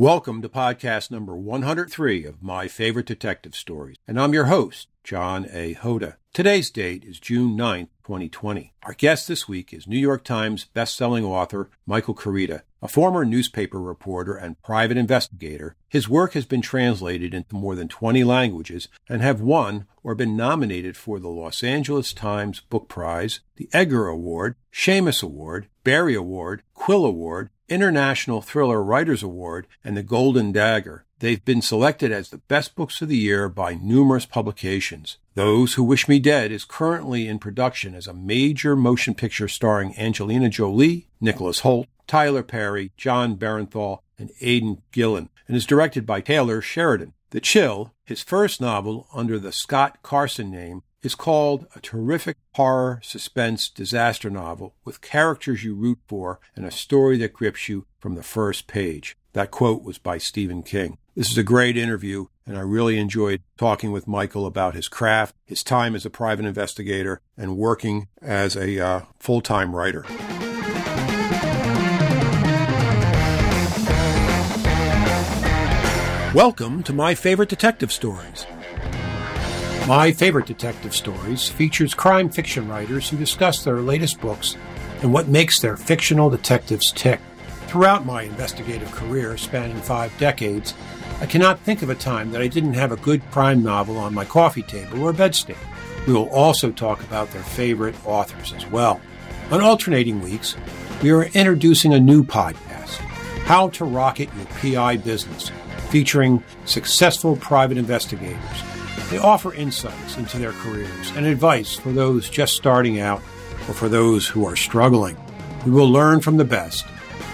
Welcome to podcast number 103 of My Favorite Detective Stories, and I'm your host, John A. Hoda. Today's date is June 9th, 2020. Our guest this week is New York Times bestselling author Michael Koryta, a former newspaper reporter and private investigator. His work has been translated into more than 20 languages and have won or been nominated for the Los Angeles Times Book Prize, the Edgar Award, Shamus Award, Barry Award, Quill Award, International Thriller Writers Award, and the Golden Dagger. They've been selected as the best books of the year by numerous publications. Those Who Wish Me Dead is currently in production as a major motion picture starring Angelina Jolie, Nicholas Hoult, Tyler Perry, Jon Bernthal, and Aidan Gillen, and is directed by Taylor Sheridan. The Chill, his first novel under the Scott Carson name, is called a terrific horror suspense disaster novel with characters you root for and a story that grips you from the first page. That quote was by Stephen King. This is a great interview, and I really enjoyed talking with Michael about his craft, his time as a private investigator, and working as a uh, full time writer. Welcome to my favorite detective stories. My Favorite Detective Stories features crime fiction writers who discuss their latest books and what makes their fictional detectives tick. Throughout my investigative career, spanning five decades, I cannot think of a time that I didn't have a good crime novel on my coffee table or bedstand. We will also talk about their favorite authors as well. On alternating weeks, we are introducing a new podcast, How to Rocket Your PI Business, featuring successful private investigators they offer insights into their careers and advice for those just starting out or for those who are struggling. We will learn from the best.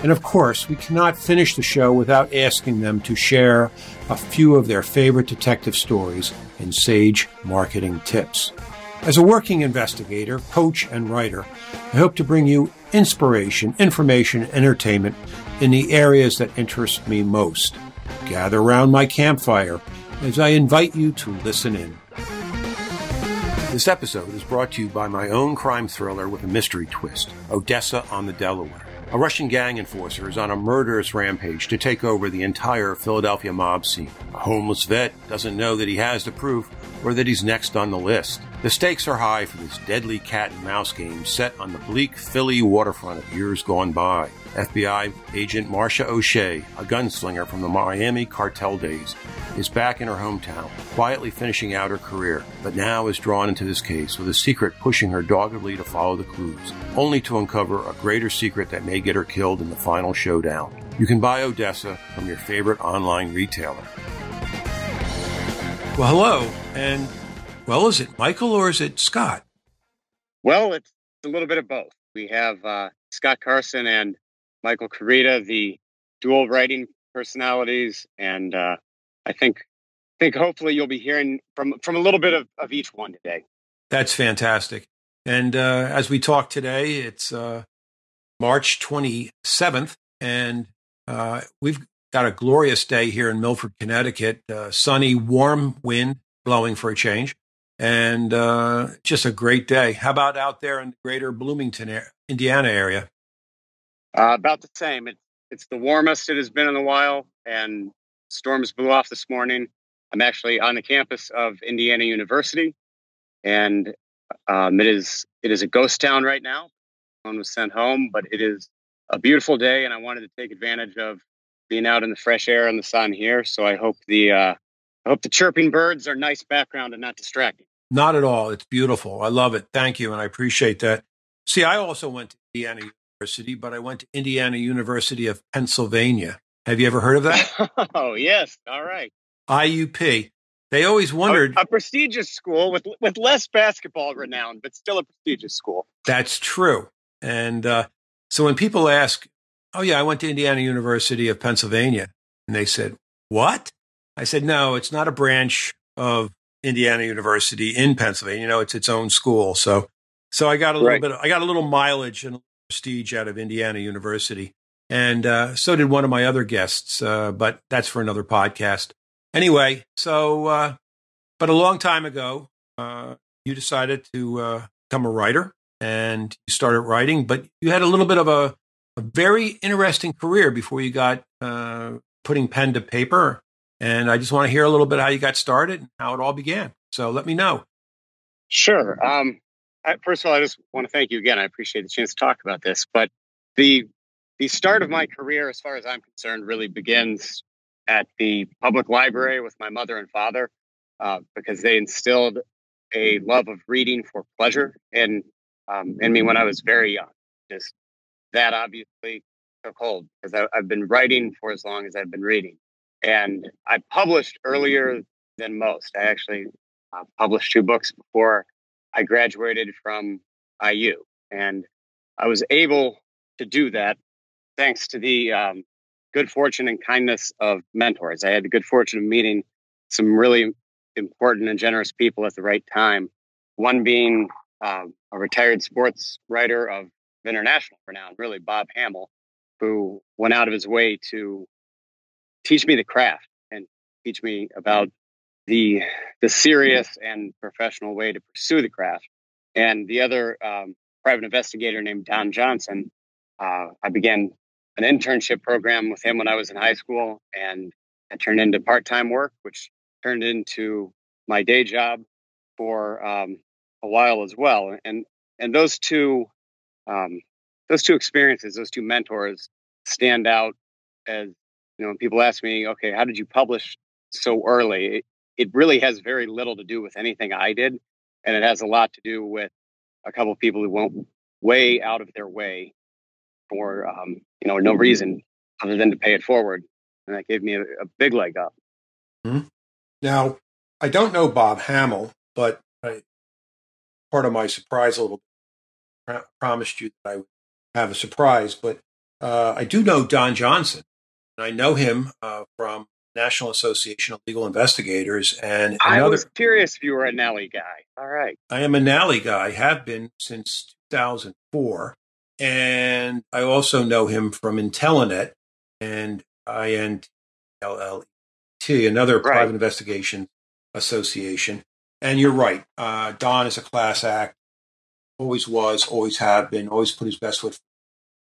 And of course, we cannot finish the show without asking them to share a few of their favorite detective stories and sage marketing tips. As a working investigator, coach, and writer, I hope to bring you inspiration, information, entertainment in the areas that interest me most. Gather around my campfire as I invite you to listen in. This episode is brought to you by my own crime thriller with a mystery twist Odessa on the Delaware. A Russian gang enforcer is on a murderous rampage to take over the entire Philadelphia mob scene. A homeless vet doesn't know that he has the proof or that he's next on the list. The stakes are high for this deadly cat and mouse game set on the bleak Philly waterfront of years gone by. FBI agent Marcia O'Shea, a gunslinger from the Miami cartel days, is back in her hometown, quietly finishing out her career, but now is drawn into this case with a secret pushing her doggedly to follow the clues, only to uncover a greater secret that may get her killed in the final showdown. You can buy Odessa from your favorite online retailer. Well, hello, and well, is it Michael or is it Scott? Well, it's a little bit of both. We have uh, Scott Carson and Michael Koryta, the dual writing personalities, and uh, I think I think hopefully you'll be hearing from from a little bit of, of each one today. That's fantastic. And uh, as we talk today, it's uh, March 27th, and uh, we've got a glorious day here in Milford, Connecticut. Uh, sunny, warm wind blowing for a change, and uh, just a great day. How about out there in the greater Bloomington, Indiana area? Uh, about the same. It's it's the warmest it has been in a while, and storms blew off this morning. I'm actually on the campus of Indiana University, and um, it is it is a ghost town right now. One was sent home, but it is a beautiful day, and I wanted to take advantage of being out in the fresh air and the sun here. So I hope the uh, I hope the chirping birds are nice background and not distracting. Not at all. It's beautiful. I love it. Thank you, and I appreciate that. See, I also went to Indiana University, but I went to Indiana University of Pennsylvania. Have you ever heard of that? oh, yes. All right. IUP. They always wondered a, a, prestigious school with with less basketball renown, but still a prestigious school. That's true. And uh, so when people ask, "Oh yeah, I went to Indiana University of Pennsylvania," and they said, "What?" I said, "No, it's not a branch of Indiana University in Pennsylvania. You know, it's its own school." So, so I got a little right. bit. Of, I got a little mileage and prestige out of Indiana University. And uh, so did one of my other guests, uh, but that's for another podcast. Anyway, so, uh, but a long time ago, uh, you decided to uh, become a writer and you started writing, but you had a little bit of a, a very interesting career before you got uh, putting pen to paper. And I just want to hear a little bit how you got started and how it all began. So let me know. Sure. Um, I, first of all, I just want to thank you again. I appreciate the chance to talk about this. But the the start of my career, as far as I'm concerned, really begins at the public library with my mother and father uh, because they instilled a love of reading for pleasure in um, in me when I was very young. Just that obviously took hold because I've been writing for as long as I've been reading, and I published earlier than most. I actually uh, published two books before I graduated from IU, and I was able to do that thanks to the um, good fortune and kindness of mentors. I had the good fortune of meeting some really important and generous people at the right time. One being um, a retired sports writer of international renown, really Bob Hammel, who went out of his way to teach me the craft and teach me about the the serious and professional way to pursue the craft. And the other um, private investigator named Don Johnson, uh, I began an internship program with him when I was in high school, and it turned into part time work, which turned into my day job for um, a while as well. And and those two um, those two experiences, those two mentors, stand out as you know. When people ask me, okay, how did you publish so early? It, it really has very little to do with anything I did, and it has a lot to do with a couple of people who went way out of their way for um, you know no reason other than to pay it forward, and that gave me a, a big leg up. Mm-hmm. Now, I don't know Bob Hammel, but I, part of my surprise a little. I promised you that I would have a surprise, but uh, I do know Don Johnson, I know him uh, from National Association of Legal Investigators. And another, I was curious if you were a NALI guy. All right, I am a NALI guy. Have been since 2004, and I also know him from Intellenet and INLLT, another right. private investigation association. And you're right. Uh, Don is a class act. Always was, always have been, always put his best foot.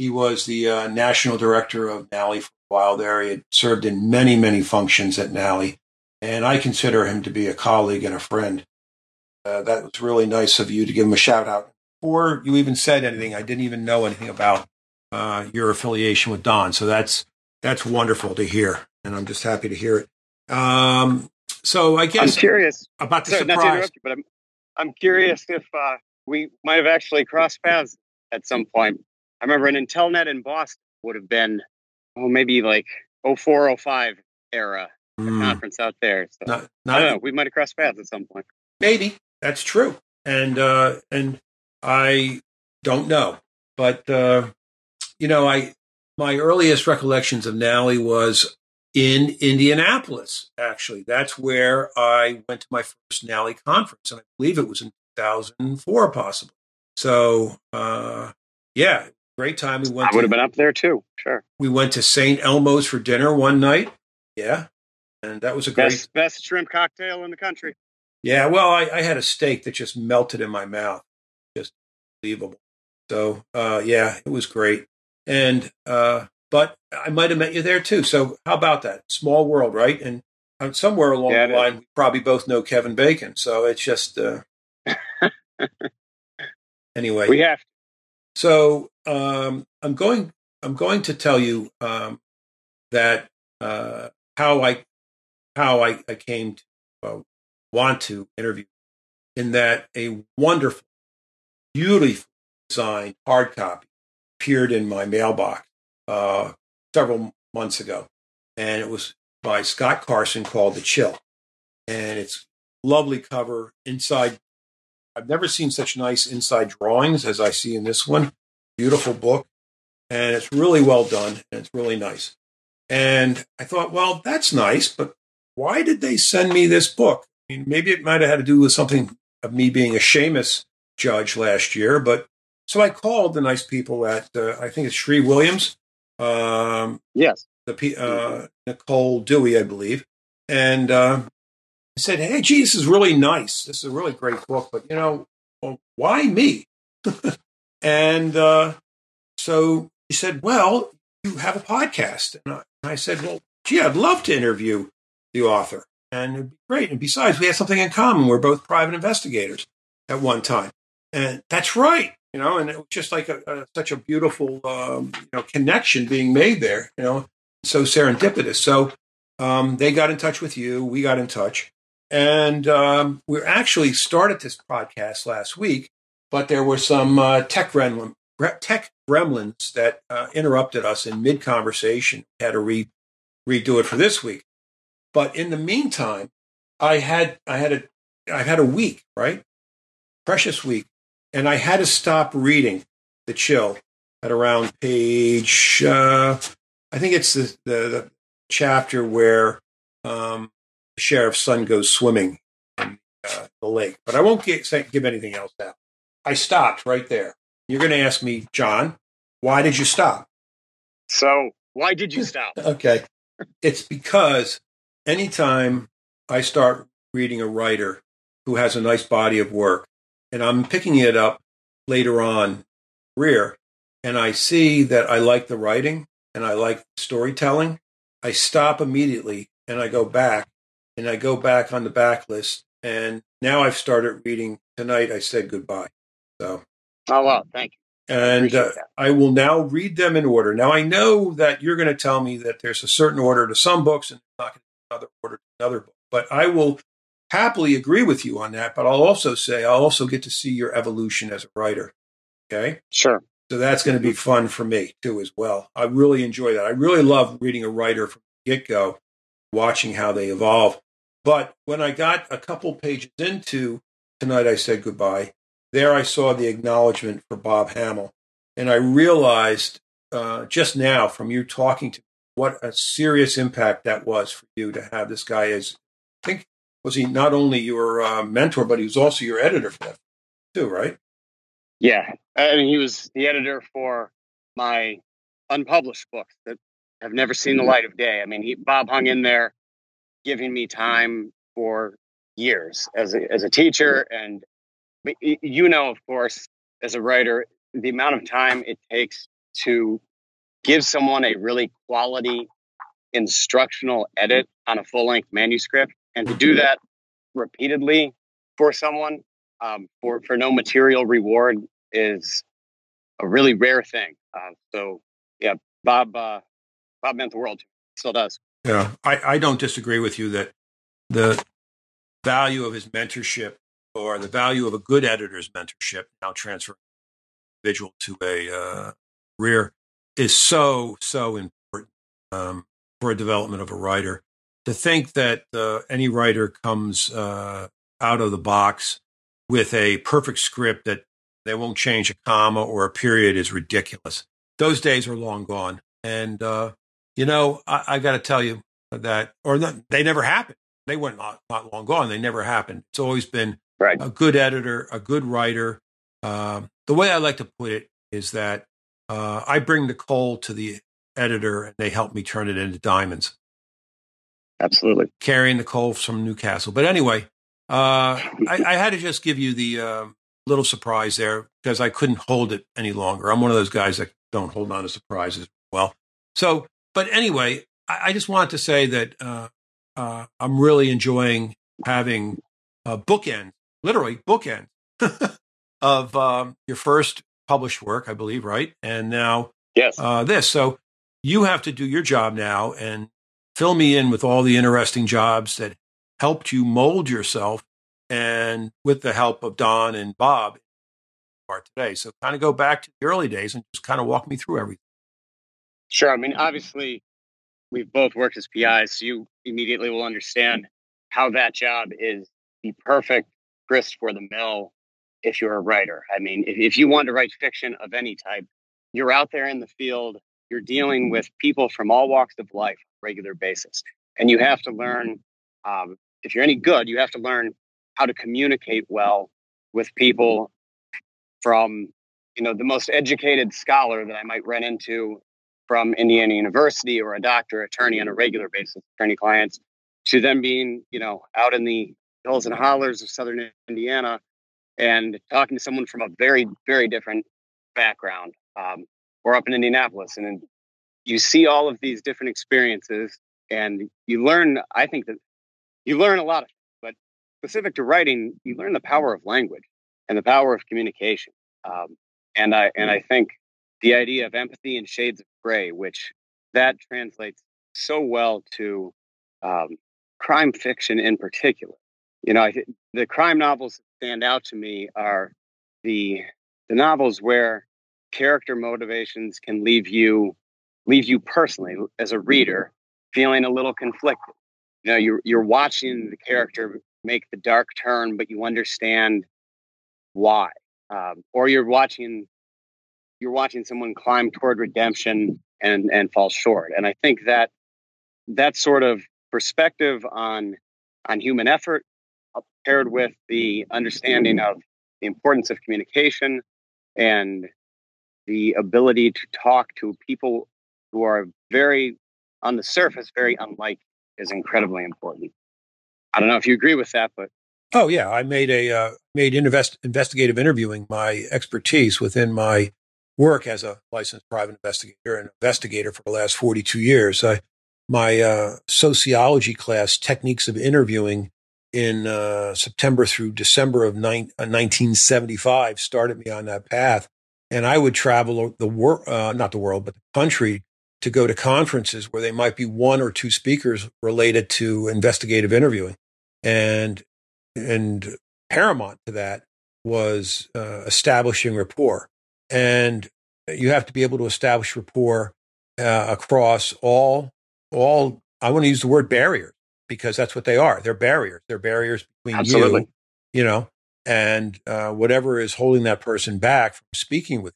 He was the uh, national director of NALI for a while there. He had served in many, many functions at NALI. And I consider him to be a colleague and a friend. Uh, that was really nice of you to give him a shout out. Before you even said anything, I didn't even know anything about uh, your affiliation with Don. So that's that's wonderful to hear, and I'm just happy to hear it. Um, so I guess I'm curious about the Sorry, surprise. Not to interrupt you, but I'm I'm curious if uh, we might have actually crossed paths at some point. I remember an Intellenet in Boston would have been, oh, maybe like 04, 05 era mm. conference out there. So not, not, I don't know. We might have crossed paths at some point. Maybe that's true, and uh, and I don't know, but uh, you know, I my earliest recollections of NALI was in Indianapolis. Actually, that's where I went to my first NALI conference, and I believe it was in 2004, possibly. So, uh, yeah, great time. We went. I would to, have been up there too. Sure. We went to St. Elmo's for dinner one night. Yeah, and that was a great best, best shrimp cocktail in the country. Yeah, well, I, I, had a steak that just melted in my mouth, just unbelievable. So, uh, yeah, it was great. And uh, but I might have met you there too. So how about that? Small world, right? And somewhere along yeah, the line, we probably both know Kevin Bacon. So it's just uh, anyway. We have. So um, I'm going. I'm going to tell you um, that uh, how I how I, I came to uh, want to interview. In that a wonderful, beautifully designed hard copy appeared in my mailbox uh, several months ago, and it was by Scott Carson called The Chill, and it's lovely cover inside. I've never seen such nice inside drawings as I see in this one. Beautiful book, and it's really well done, and it's really nice. And I thought, well, that's nice, but why did they send me this book? I mean, maybe it might have had to do with something of me being a Shamus judge last year, but so I called the nice people at uh, I think it's Shreve Williams, um, yes. The uh, Nicole Dewey, I believe, and uh, I said, "Hey, gee, this is really nice. This is a really great book, but you know, well, why me?" and uh, so he said, "Well, you have a podcast," and I, and I said, "Well, gee, I'd love to interview the author. And it'd be great. And besides, we had something in common. We're both private investigators at one time. And that's right. You know, and it was just like a, a such a beautiful, um, you know, connection being made there, you know, so serendipitous. So um, they got in touch with you. We got in touch. And um, we actually started this podcast last week, but there were some uh, tech, gremlin, tech gremlins that uh, interrupted us in mid conversation. Had to re- redo it for this week. But in the meantime, I had I had a I had a week, right? Precious week. And I had to stop reading The Chill at around page uh, I think it's the, the, the chapter where um, the sheriff's son goes swimming in uh, the lake. But I won't get, say, give anything else out. I stopped right there. You're going to ask me, John, why did you stop? So, why did you stop? okay. It's because anytime I start reading a writer who has a nice body of work and I'm picking it up later on career and I see that I like the writing and I like storytelling, I stop immediately and I go back and I go back on the backlist and now I've started reading tonight I said goodbye. So Oh well, thank you. And uh, I will now read them in order. Now I know that you're going to tell me that there's a certain order to some books and not another order to another book. But I will happily agree with you on that. But I'll also say I'll also get to see your evolution as a writer. Okay. Sure. So that's going to be fun for me too, as well. I really enjoy that. I really love reading a writer from the get go, watching how they evolve. But when I got a couple pages into Tonight I Said Goodbye, there I saw the acknowledgement for Bob Hammel. And I realized uh, just now from you talking to me what a serious impact that was for you to have this guy as, I think, was he not only your uh, mentor, but he was also your editor for that too, right? Yeah. I mean, he was the editor for my unpublished books that have never seen the light of day. I mean, he, Bob hung in there giving me time for years as a, as a teacher. And you know, of course, as a writer, the amount of time it takes to give someone a really quality instructional edit on a full length manuscript and to do that repeatedly for someone um, for, for no material reward is a really rare thing. Uh, so, yeah, Bob, uh, Bob meant the world. Still does. Yeah, I, I don't disagree with you that the value of his mentorship or the value of a good editor's mentorship now transferring individual to a uh, career is so so important um, for a development of a writer. To think that uh, any writer comes uh, out of the box with a perfect script that they won't change a comma or a period is ridiculous. Those days are long gone. And uh, you know, I, I got to tell you that, or not, they never happened. They went not, not long gone. They never happened. It's always been right. a good editor, a good writer. Uh, the way I like to put it is that uh, I bring the coal to the editor and they help me turn it into diamonds. Absolutely. Carrying the coal from Newcastle. But anyway, uh, I, I, had to just give you the uh, little surprise there because I couldn't hold it any longer. I'm one of those guys that don't hold on to surprises well. So, but anyway, I, I just wanted to say that uh, uh, I'm really enjoying having a bookend, literally bookend, of um, your first published work, I believe, right? And now yes. Uh, this. So you have to do your job now and fill me in with all the interesting jobs that helped you mold yourself and with the help of Don and Bob part today. So kind of go back to the early days and just kind of walk me through everything. Sure. I mean, obviously, we've both worked as PIs, so you immediately will understand how that job is the perfect grist for the mill if you're a writer. I mean, if, if you want to write fiction of any type, you're out there in the field, you're dealing with people from all walks of life regular basis. And you have to learn, um, if you're any good, you have to learn how to communicate well with people from, you know, the most educated scholar that I might run into from Indiana University or a doctor, attorney on a regular basis, attorney clients, to them being, you know, out in the hills and hollers of southern Indiana and talking to someone from a very, very different background, um, or up in Indianapolis. And then you see all of these different experiences and you learn. I think that you learn a lot of, but specific to writing, you learn the power of language and the power of communication. Um, and I and I think the idea of empathy and shades of gray, which that translates so well to um, crime fiction in particular. You know, I, the crime novels that stand out to me are the the novels where character motivations can leave you leave you personally as a reader feeling a little conflicted. You know, you're you're watching the character make the dark turn, but you understand why. Um, or you're watching you're watching someone climb toward redemption and and fall short. And I think that that sort of perspective on on human effort paired with the understanding of the importance of communication and the ability to talk to people who are very on the surface very unlike is incredibly important. I don't know if you agree with that but oh yeah. I made a uh, made invest, investigative interviewing my expertise within my work as a licensed private investigator and investigator for the last 42 years. I, my uh, sociology class techniques of interviewing in uh, September through December of ni- 1975 uh, started me on that path. And I would travel the world, uh, not the world, but the country to go to conferences where they might be one or two speakers related to investigative interviewing. And, and paramount to that was uh, establishing rapport. And you have to be able to establish rapport uh, across all, all, I want to use the word barriers because that's what they are. They're barriers. They're barriers between Absolutely. you, you know, and uh, whatever is holding that person back from speaking with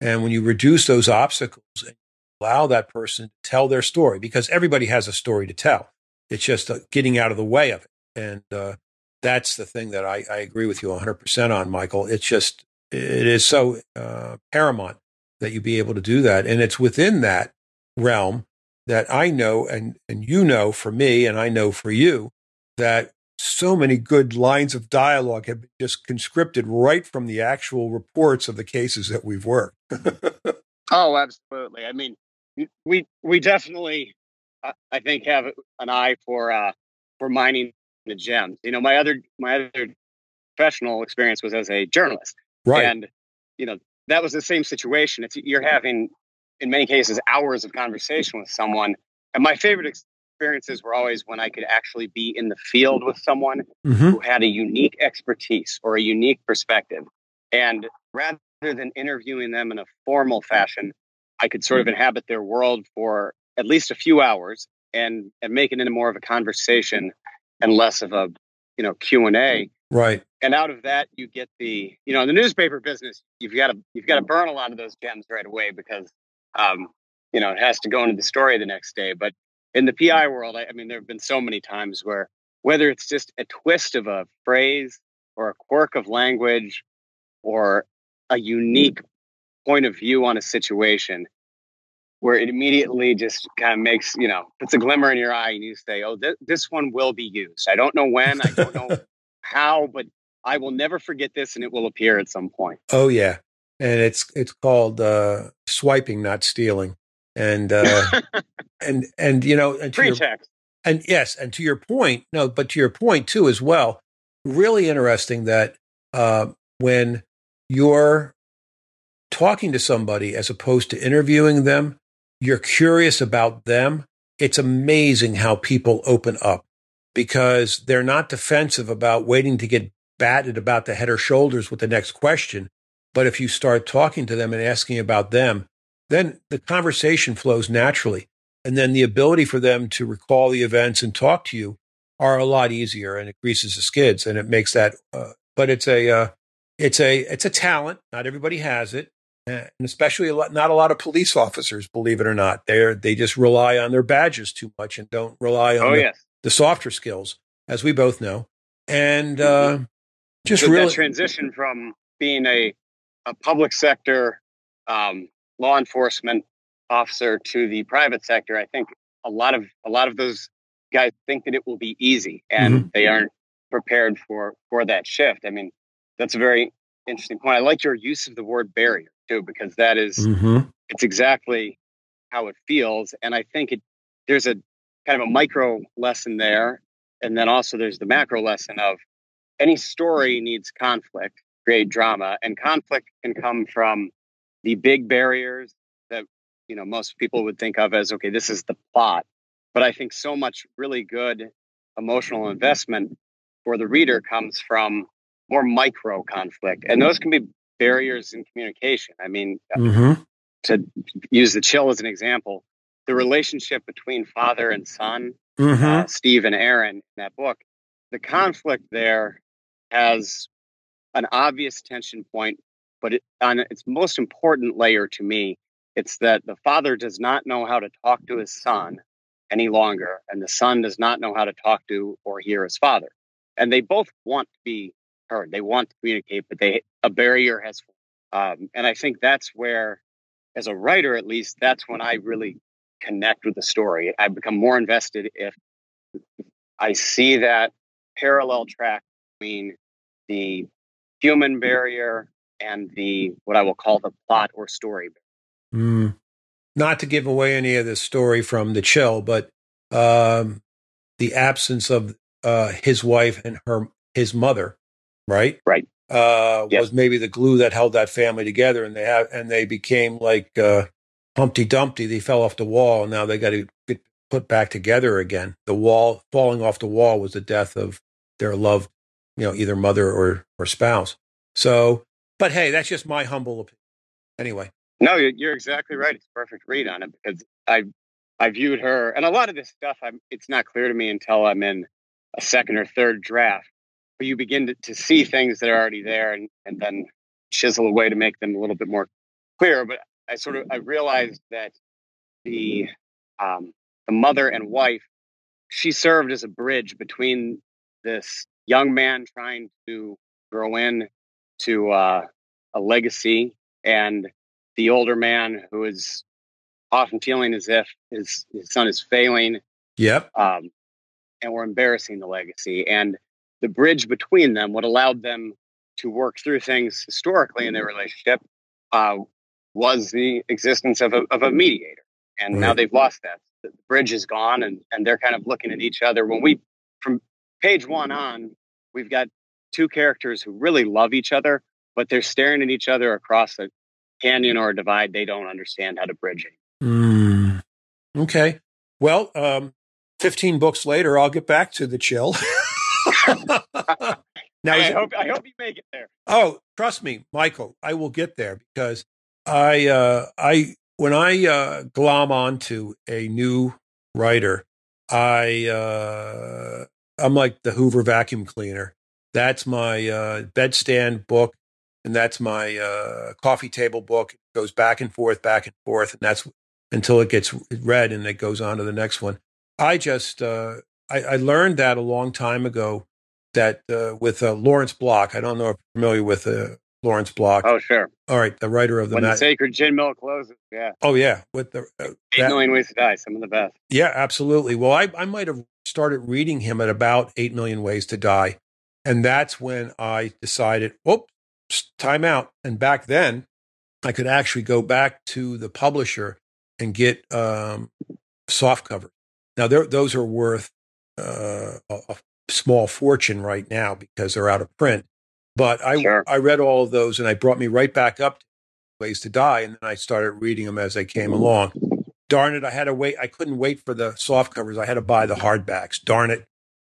you. And when you reduce those obstacles and allow that person to tell their story, because everybody has a story to tell, it's just uh, getting out of the way of it. And uh, that's the thing that I, I, agree with you 100% on, Michael. It's just, it is so uh, paramount that you be able to do that. And it's within that realm that I know and, and you know for me, and I know for you, that so many good lines of dialogue have been just conscripted right from the actual reports of the cases that we've worked. oh, absolutely. I mean, we we definitely, I think, have an eye for uh, for mining the gems. You know, my other my other professional experience was as a journalist, right? And you know, that was the same situation. It's you're having in many cases hours of conversation with someone. And my favorite experiences were always when I could actually be in the field with someone mm-hmm. who had a unique expertise or a unique perspective. And rather than interviewing them in a formal fashion, I could sort of inhabit their world for at least a few hours and, and make it into more of a conversation and less of a, you know, Q and A. Right. And out of that, you get the, you know, in the newspaper business, you've got to, you've got to burn a lot of those gems right away because um, you know, it has to go into the story the next day. But in the PI world, I, I mean, there have been so many times where whether it's just a twist of a phrase or a quirk of language or a unique point of view on a situation where it immediately just kind of makes you know puts a glimmer in your eye and you say oh th- this one will be used. I don't know when i don't know how but i will never forget this and it will appear at some point. Oh yeah and it's it's called uh, swiping, not stealing. And uh, and and you know, and to your, and yes, and to your point, no, but to your point too as well. Really interesting that uh, when you're talking to somebody as opposed to interviewing them, you're curious about them. It's amazing how people open up because they're not defensive about waiting to get batted about the head or shoulders with the next question. But if you start talking to them and asking about them, then the conversation flows naturally. And then the ability for them to recall the events and talk to you are a lot easier and it greases the skids and it makes that, uh, but it's a, uh, it's a, it's a talent. Not everybody has it. And especially a lot, not a lot of police officers, believe it or not. They're, they just rely on their badges too much and don't rely on oh, the, yes. the, softer skills, as we both know. And, uh, just so really transition from being a a public sector um, law enforcement officer to the private sector, I think a lot of a lot of those guys think that it will be easy, and mm-hmm. they aren't prepared for for that shift. I mean, that's a very interesting point. I like your use of the word barrier too, because that is, mm-hmm. it's exactly how it feels, and I think it there's a kind of a micro lesson there. And then also there's the macro lesson of any story needs conflict, create drama, and conflict can come from the big barriers that you know most people would think of as okay, this is the plot. But I think so much really good emotional investment for the reader comes from more micro conflict, and those can be barriers in communication. I mean, mm-hmm. to use the chill as an example, the relationship between father and son, mm-hmm. uh, Steve and Aaron in that book, the conflict there has an obvious tension point, but it, on its most important layer to me, it's that the father does not know how to talk to his son any longer, and the son does not know how to talk to or hear his father. And they both want to be heard. They want to communicate, but they a barrier has. Um, and I think that's where, as a writer, at least, that's when I really connect with the story. I become more invested if I see that parallel track between the human barrier and the what I will call the plot or story. Mm. Not to give away any of the story from the chill, but um, the absence of uh, his wife and her his mother, right? Right. Uh, yes. Was maybe the glue that held that family together, and they have and they became like uh, Humpty Dumpty. They fell off the wall, and now they got to get put back together again. The wall falling off the wall was the death of their loved you know, either mother or, or spouse. So, but hey, that's just my humble opinion. Anyway. No, you're exactly right. It's a perfect read on it because I, I viewed her, and a lot of this stuff, I'm, it's not clear to me until I'm in a second or third draft. But you begin to, to see things that are already there, and, and then chisel away to make them a little bit more clear. But I sort of I realized that the um, the mother and wife, she served as a bridge between this young man trying to grow in to uh, a legacy and the older man who is often feeling as if his, his son is failing. Yep. Um, and we're embarrassing the legacy. And the bridge between them, what allowed them to work through things historically in their relationship, uh, was the existence of a, of a mediator. And right. now they've lost that. The bridge is gone, and, and they're kind of looking at each other. When we, page one on, we've got two characters who really love each other, but they're staring at each other across a canyon or a divide they don't understand how to bridge it. Mm. Okay. Well, um, 15 books later, I'll get back to the chill. now, I, hope, I hope you make it there. Oh, trust me, Michael, I will get there because I, uh, I, when I uh, glom onto a new writer, I, uh, I'm like the Hoover vacuum cleaner. That's my uh, bedstand book, and that's my uh, coffee table book. It goes back and forth, back and forth, and that's until it gets read, and it goes on to the next one. I just uh, I, I, learned that a long time ago that uh, with uh, Lawrence Block. I don't know if you're familiar with uh, Lawrence Block. Oh, sure. All right, the writer of the, when the Sacred Gin Mill closes. Yeah. Oh yeah, with the uh, Eight that, Million Ways to Die, some of the best. Yeah, absolutely. Well, I I might have started reading him at about 8 million ways to die. And that's when I decided, oh, time out. And back then, I could actually go back to the publisher and get um, soft cover. Now, those are worth uh, a, a, small fortune right now because they're out of print. But I, sure. I read all of those and I brought me right back up to Ways to Die. And then I started reading them as I came along darn it, I had to wait. I couldn't wait for the soft covers. I had to buy the hardbacks. Darn it.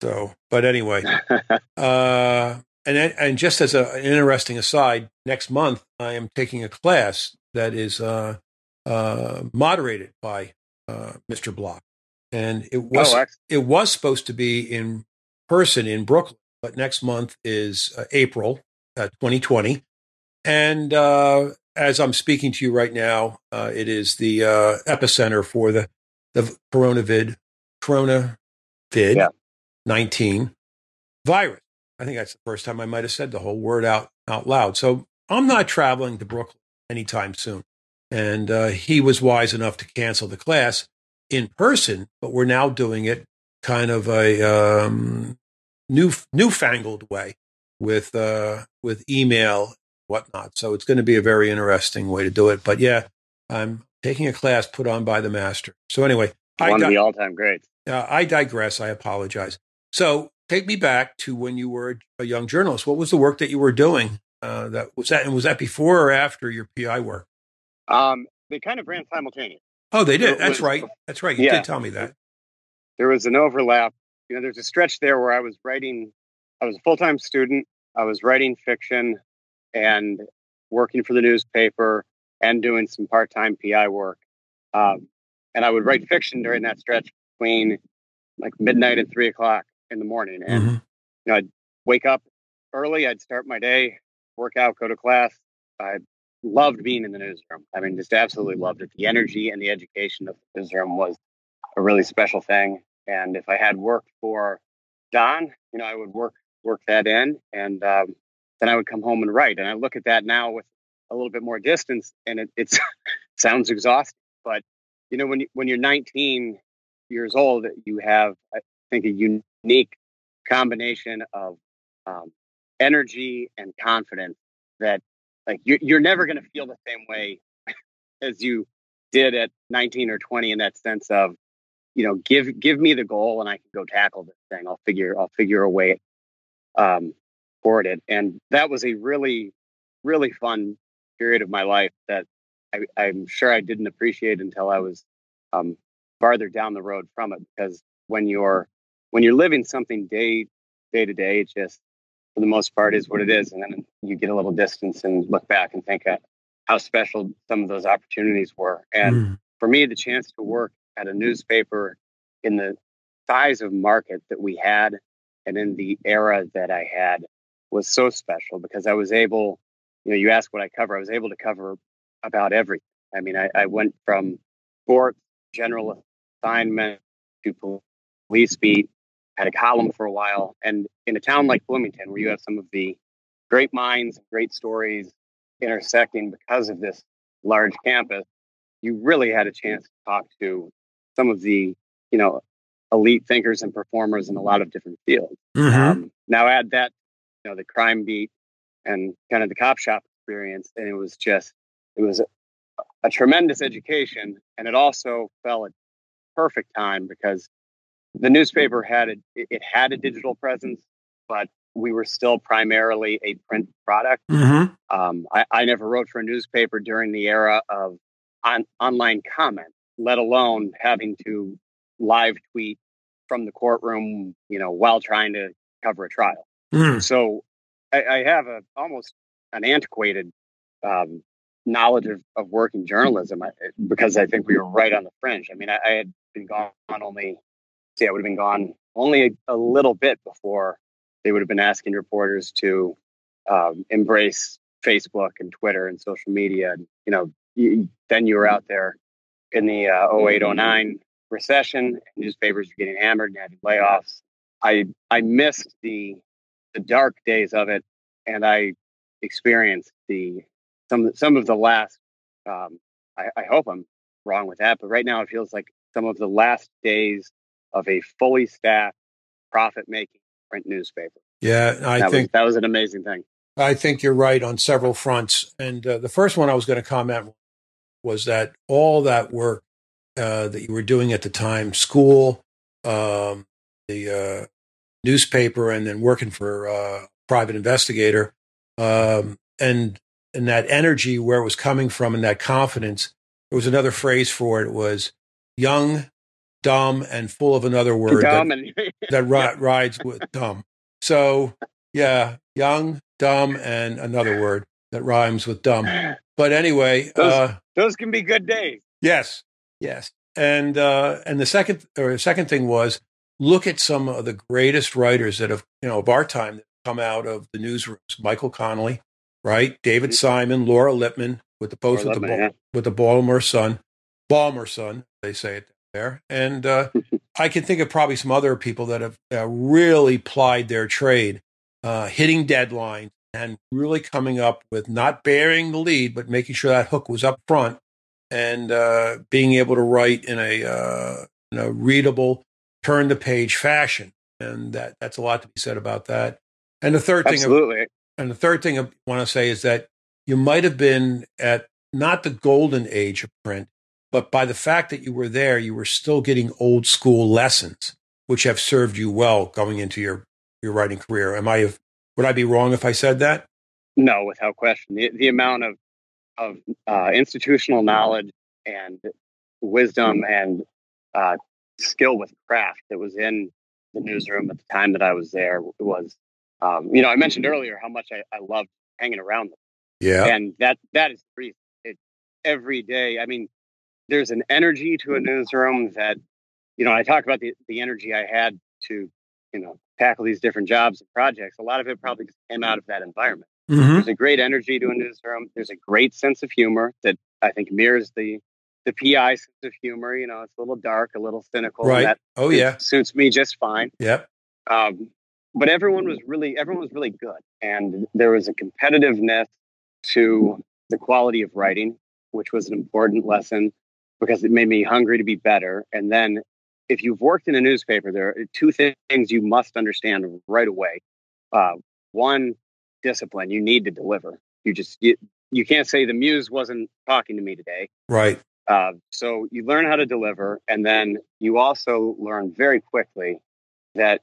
So, but anyway, uh, and and just as a, an interesting aside, next month I am taking a class that is uh, uh, moderated by uh, Mr. Block, and it was oh, it was supposed to be in person in Brooklyn, next month is uh, April 2020, uh, and as I'm speaking to you right now, uh, it is the uh, epicenter for the the coronavid coronavid yeah. 19 virus. I think that's the first time I might have said the whole word out out loud. So I'm not traveling to Brooklyn anytime soon. And uh, he was wise enough to cancel the class in person, but we're now doing it kind of a um, new newfangled way with uh, with email whatnot. So it's going to be a very interesting way to do it. But yeah, I'm taking a class put on by the master. So anyway, one di- of the all-time greats. Uh, I digress. I apologize. So take me back to when you were a young journalist. What was the work that you were doing? Uh, that was that, and was that before or after your PI work? Um, they kind of ran simultaneously. Oh, they did. That's right. That's right. You yeah. did tell me that. There was an overlap. You know, there's a stretch there where I was writing. I was a full time student. I was writing fiction and working for the newspaper and doing some part time PI work. Um, and I would write fiction during that stretch between like midnight and three o'clock in the morning. And mm-hmm. you know, I'd wake up early. I'd start my day, work out, go to class. I loved being in the newsroom. I mean, just absolutely loved it. The energy and the education of the newsroom was a really special thing. And if I had worked for Don, you know, I would work work that in, and um, then I would come home and write. And I look at that now with a little bit more distance, and it it's, sounds exhausting. But you know, when you, when you're 19 years old, you have I think a unique combination of um, energy and confidence that like you're, you're never going to feel the same way as you did at 19 or 20 in that sense of you know give give me the goal and i can go tackle this thing. I'll figure i'll figure a way um for it. And that was a really really fun period of my life that I, am sure i didn't appreciate until i was um farther down the road from it because when you're when you're living something day day to day it just for the most part is what it is. And then you get a little distance and look back and think how special some of those opportunities were. And mm. for me the chance to work at a newspaper in the size of market that we had and in the era that I had was so special because I was able, you know, you ask what I cover, I was able to cover about everything. I mean, I, I went from sports, general assignment to police beat, had a column for a while. And in a town like Bloomington, where you have some of the great minds, great stories intersecting because of this large campus, you really had a chance to talk to some of the you know elite thinkers and performers in a lot of different fields. Mm-hmm. Um, now add that you know the crime beat and kind of the cop shop experience, and it was just it was a, a tremendous education, and it also fell at perfect time because the newspaper had a, it had a digital presence, but we were still primarily a print product. Mm-hmm. Um, I, I, never wrote for a newspaper during the era of on, online comment let alone having to live tweet from the courtroom, you know, while trying to cover a trial. Mm. So I, I, have a almost an antiquated um, knowledge of, of working journalism because I think we were right on the fringe. I mean, I, I had been gone only, see, I would have been gone only a, a, little bit before they would have been asking reporters to um, embrace Facebook and Twitter and social media. And, you know, you, then you were out there in the uh, 08, 09 recession. Newspapers were getting hammered and having layoffs. I I missed the the dark days of it, and I experienced the some some of the last. Um, I, I hope I'm wrong with that, but right now it feels like some of the last days of a fully staffed, profit making print newspaper. Yeah, I that think was, that was an amazing thing. I think you're right on several fronts. And uh, the first one I was going to comment was that all that work uh, that you were doing at the time, school, um, the uh, newspaper, and then working for a uh, private investigator, um, and and that energy where it was coming from, and that confidence. There was another phrase for it. It was young, dumb, and full of another word that, and, that ri- rides with dumb. So yeah, young, dumb, and another word that rhymes with dumb. But anyway, those, uh, those can be good days. Yes, yes. And uh, and the second or the second thing was look at some of the greatest writers that have you know of our time that come out of the newsrooms. Michael Connelly, right? David mm-hmm. Simon, Laura Lippman with the post with the yeah. with the Baltimore Sun, Baltimore Sun, they say it there. And uh, I can think of probably some other people that have uh, really plied their trade, uh, hitting deadlines, and really coming up with not bearing the lead, but making sure that hook was up front and uh, being able to write in a, uh, in a readable, turn the page fashion. And that, that's a lot to be said about that. And the third thing, Absolutely. and the third thing I want to say is that you might have been at not the golden age of print, but by the fact that you were there, you were still getting old school lessons, which have served you well going into your, your writing career. Am I, would I be wrong if I said that? No, without question. The, the amount of, of uh, institutional knowledge and wisdom and uh, skill with craft that was in the newsroom at the time that I was there was, um, you know, I mentioned earlier how much I, I loved hanging around them. Yeah. And that, that is the reason. It, every day, I mean, there's an energy to a newsroom that, you know, I talk about the, the energy I had to, you know, tackle these different jobs and projects. A lot of it probably came out of that environment. Mm-hmm. There's a great energy to this room. There's a great sense of humor that I think mirrors the the PI sense of humor. You know, it's a little dark, a little cynical. Right. That oh yeah, suits me just fine. Yep. Um, but everyone was really everyone was really good, and there was a competitiveness to the quality of writing, which was an important lesson because it made me hungry to be better. And then, if you've worked in a newspaper, there are two things you must understand right away. Uh, one, discipline. You need to deliver. You just you, you can't say the muse wasn't talking to me today. Right. Uh, so you learn how to deliver, and then you also learn very quickly that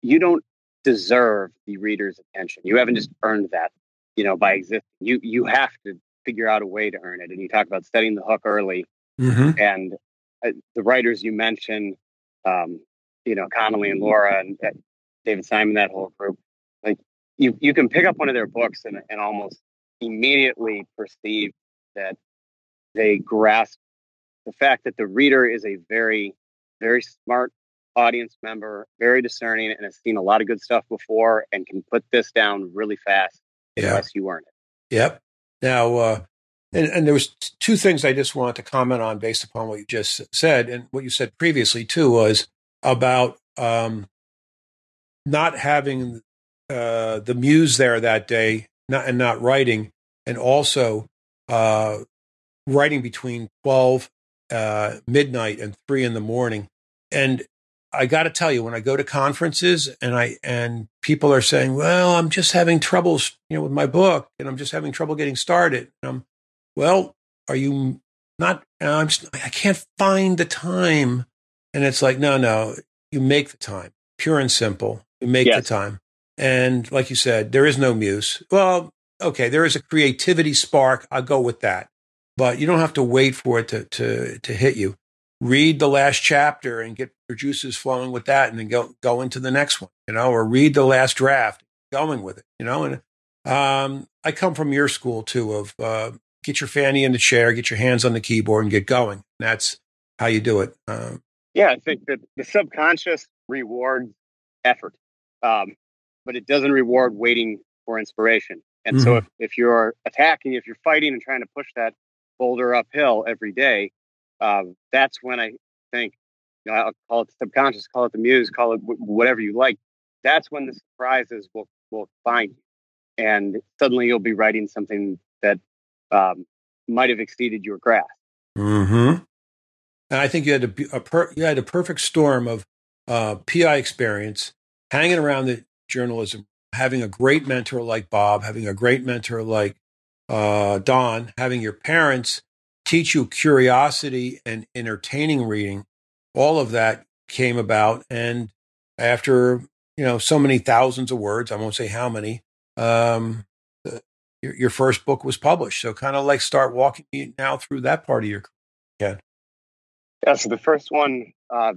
you don't deserve the reader's attention. You haven't just earned that, you know, by existing. You you have to figure out a way to earn it. And you talk about setting the hook early, mm-hmm. and the writers you mentioned, um, you know, Connelly and Laura and uh, David Simon, that whole group, like you you can pick up one of their books and and almost immediately perceive that they grasp the fact that the reader is a very, very smart audience member, very discerning, and has seen a lot of good stuff before and can put this down really fast yeah. unless you earn it. Yep. Now, uh, and, and there was two things I just wanted to comment on based upon what you just said and what you said previously too was about um, not having uh, the muse there that day, not and not writing, and also uh, writing between 12 uh, midnight and 3 in the morning. And i got to tell you when i go to conferences and i and people are saying well i'm just having troubles you know with my book and i'm just having trouble getting started and i'm well are you not i'm just, i can't find the time. And it's like no no you make the time pure and simple. You make yes. the time. And like you said there is no muse. Well okay there is a creativity spark. I'll go with that. But you don't have to wait for it to, to, to hit you. Read the last chapter and get your juices flowing with that and then go, go into the next one, you know, or read the last draft, going with it, you know, and, um, I come from your school too of, uh, get your fanny in the chair, get your hands on the keyboard and get going. That's how you do it. Um, yeah, I think that the subconscious rewards effort, um, but it doesn't reward waiting for inspiration. And mm-hmm. so if, if you're attacking, if you're fighting and trying to push that boulder uphill every day, uh, that's when I think, you know, I'll call it the subconscious, call it the muse, call it w- whatever you like. That's when the surprises will, will find you. And suddenly you'll be writing something that um, might have exceeded your grasp. Mm-hmm. And I think you had a, a per, you had a perfect storm of uh, PI experience, hanging around the journalism, having a great mentor like Bob, having a great mentor like uh, Don, having your parents teach you curiosity and entertaining reading, all of that came about. And after, you know, so many thousands of words, I won't say how many, um, your, your first book was published. So kind of like start walking me now through that part of your career. Yeah. So the first one uh,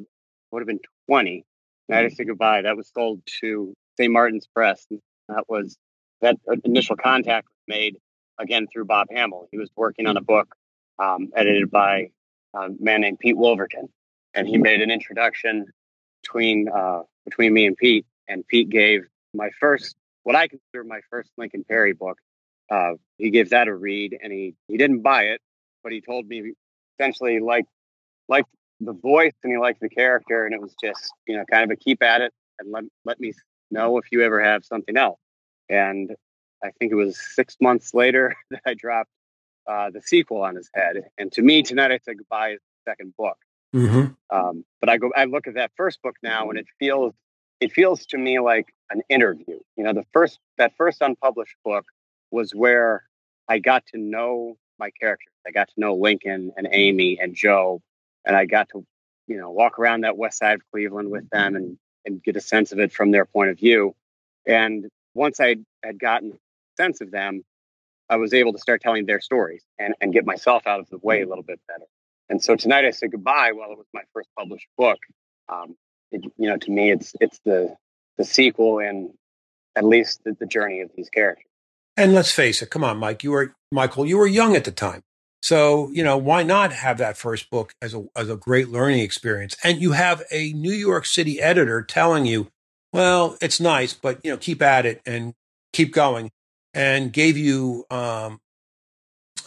would have been 20. Night I Say Goodbye. That was sold to St. Martin's Press. That was that initial contact was made again through Bob Hammel. He was working on a book um, edited by a man named Pete Wolverton, and he made an introduction between uh, between me and Pete. And Pete gave my first, what I consider my first Lincoln Perry book. Uh, he gave that a read, and he he didn't buy it, but he told me essentially like like the voice and he liked the character, and it was just you know kind of a keep at it and let let me know if you ever have something else. And I think it was six months later that I dropped uh, the sequel on his head. And to me, tonight I said goodbye is the second book. Mm-hmm. Um, but I go, I look at that first book now, and it feels, it feels to me like an interview. You know, the first that first unpublished book was where I got to know my characters. I got to know Lincoln and Amy and Joe, and I got to, you know, walk around that west side of Cleveland with them and and get a sense of it from their point of view. And once I had gotten a sense of them, I was able to start telling their stories and, and get myself out of the way a little bit better. And so tonight I said goodbye while it was my first published book. Um, it, you know, to me, it's it's the the sequel and at least the, the journey of these characters. And let's face it, come on, Mike, you were Michael, you were young at the time. So, you know, why not have that first book as a as a great learning experience? And you have a New York City editor telling you, well, it's nice, but you know, keep at it and keep going, and gave you um,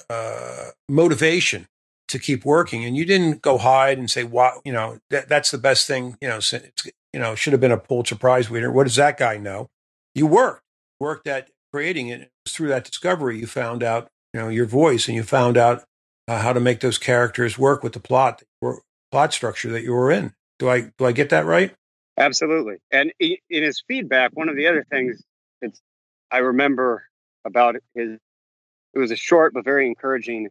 uh, motivation to keep working. And you didn't go hide and say, why You know, that, that's the best thing." You know, it's, you know, should have been a Pulitzer Prize winner. What does that guy know? You worked, worked at creating it. Through that discovery, you found out, you know, your voice, and you found out uh, how to make those characters work with the plot, plot structure that you were in. Do I do I get that right? Absolutely. And in his feedback, one of the other things it's I remember about his it was a short but very encouraging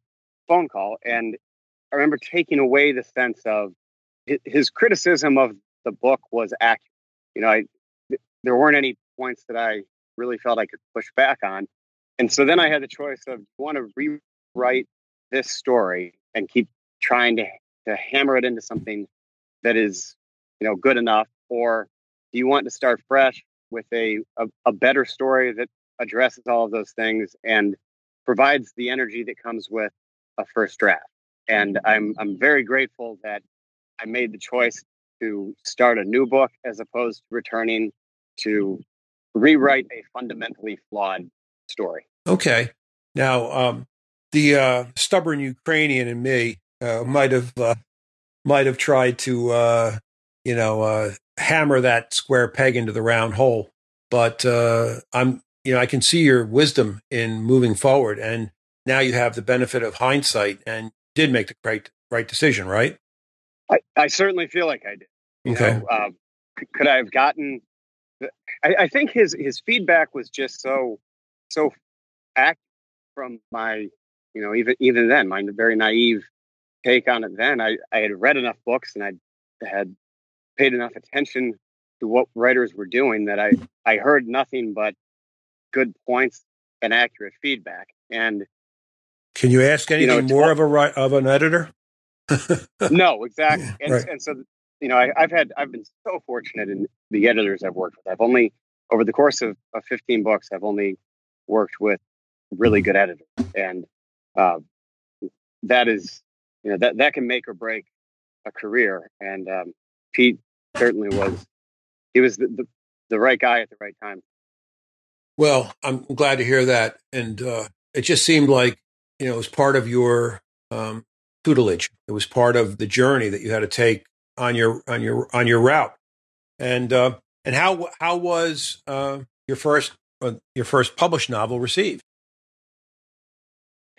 phone call, and I remember taking away the sense of his criticism of the book was accurate. You know, I there weren't any points that I really felt I could push back on. And so then I had the choice of want to rewrite this story and keep trying to to hammer it into something that is, you know, good enough, or do you want to start fresh with a, a, a better story that addresses all of those things and provides the energy that comes with a first draft? And mm-hmm. I'm I'm very grateful that I made the choice to start a new book as opposed to returning to rewrite a fundamentally flawed story. Okay. Now, um, the uh, stubborn Ukrainian in me uh, might have uh, might have tried to uh, you know uh, hammer that square peg into the round hole, but uh, I'm you know I can see your wisdom in moving forward, and now you have the benefit of hindsight and did make the right right decision, right? I, I certainly feel like I did. You okay. Know, um, could I have gotten Uh, I, I, think his his feedback was just so so act from my you know even even then my very naive take on it then. I, I had read enough books and I had paid enough attention to what writers were doing that I I heard nothing but good points and accurate feedback. And can you ask anything you know, more of a of an editor? No exactly. And, right. and so you know I, have had i've been so fortunate in the editors i've worked with. I've only over the course of, of 15 books i've only worked with really good editors. And uh, that is you know that that can make or break a career. And um, pete certainly was he was the, the, the, right guy at the right time. Well i'm glad to hear that. And uh, it just seemed like you know it was part of your um, tutelage. It was part of the journey that you had to take on your on your on your route. And uh, and how how was uh, your first uh, your first published novel received?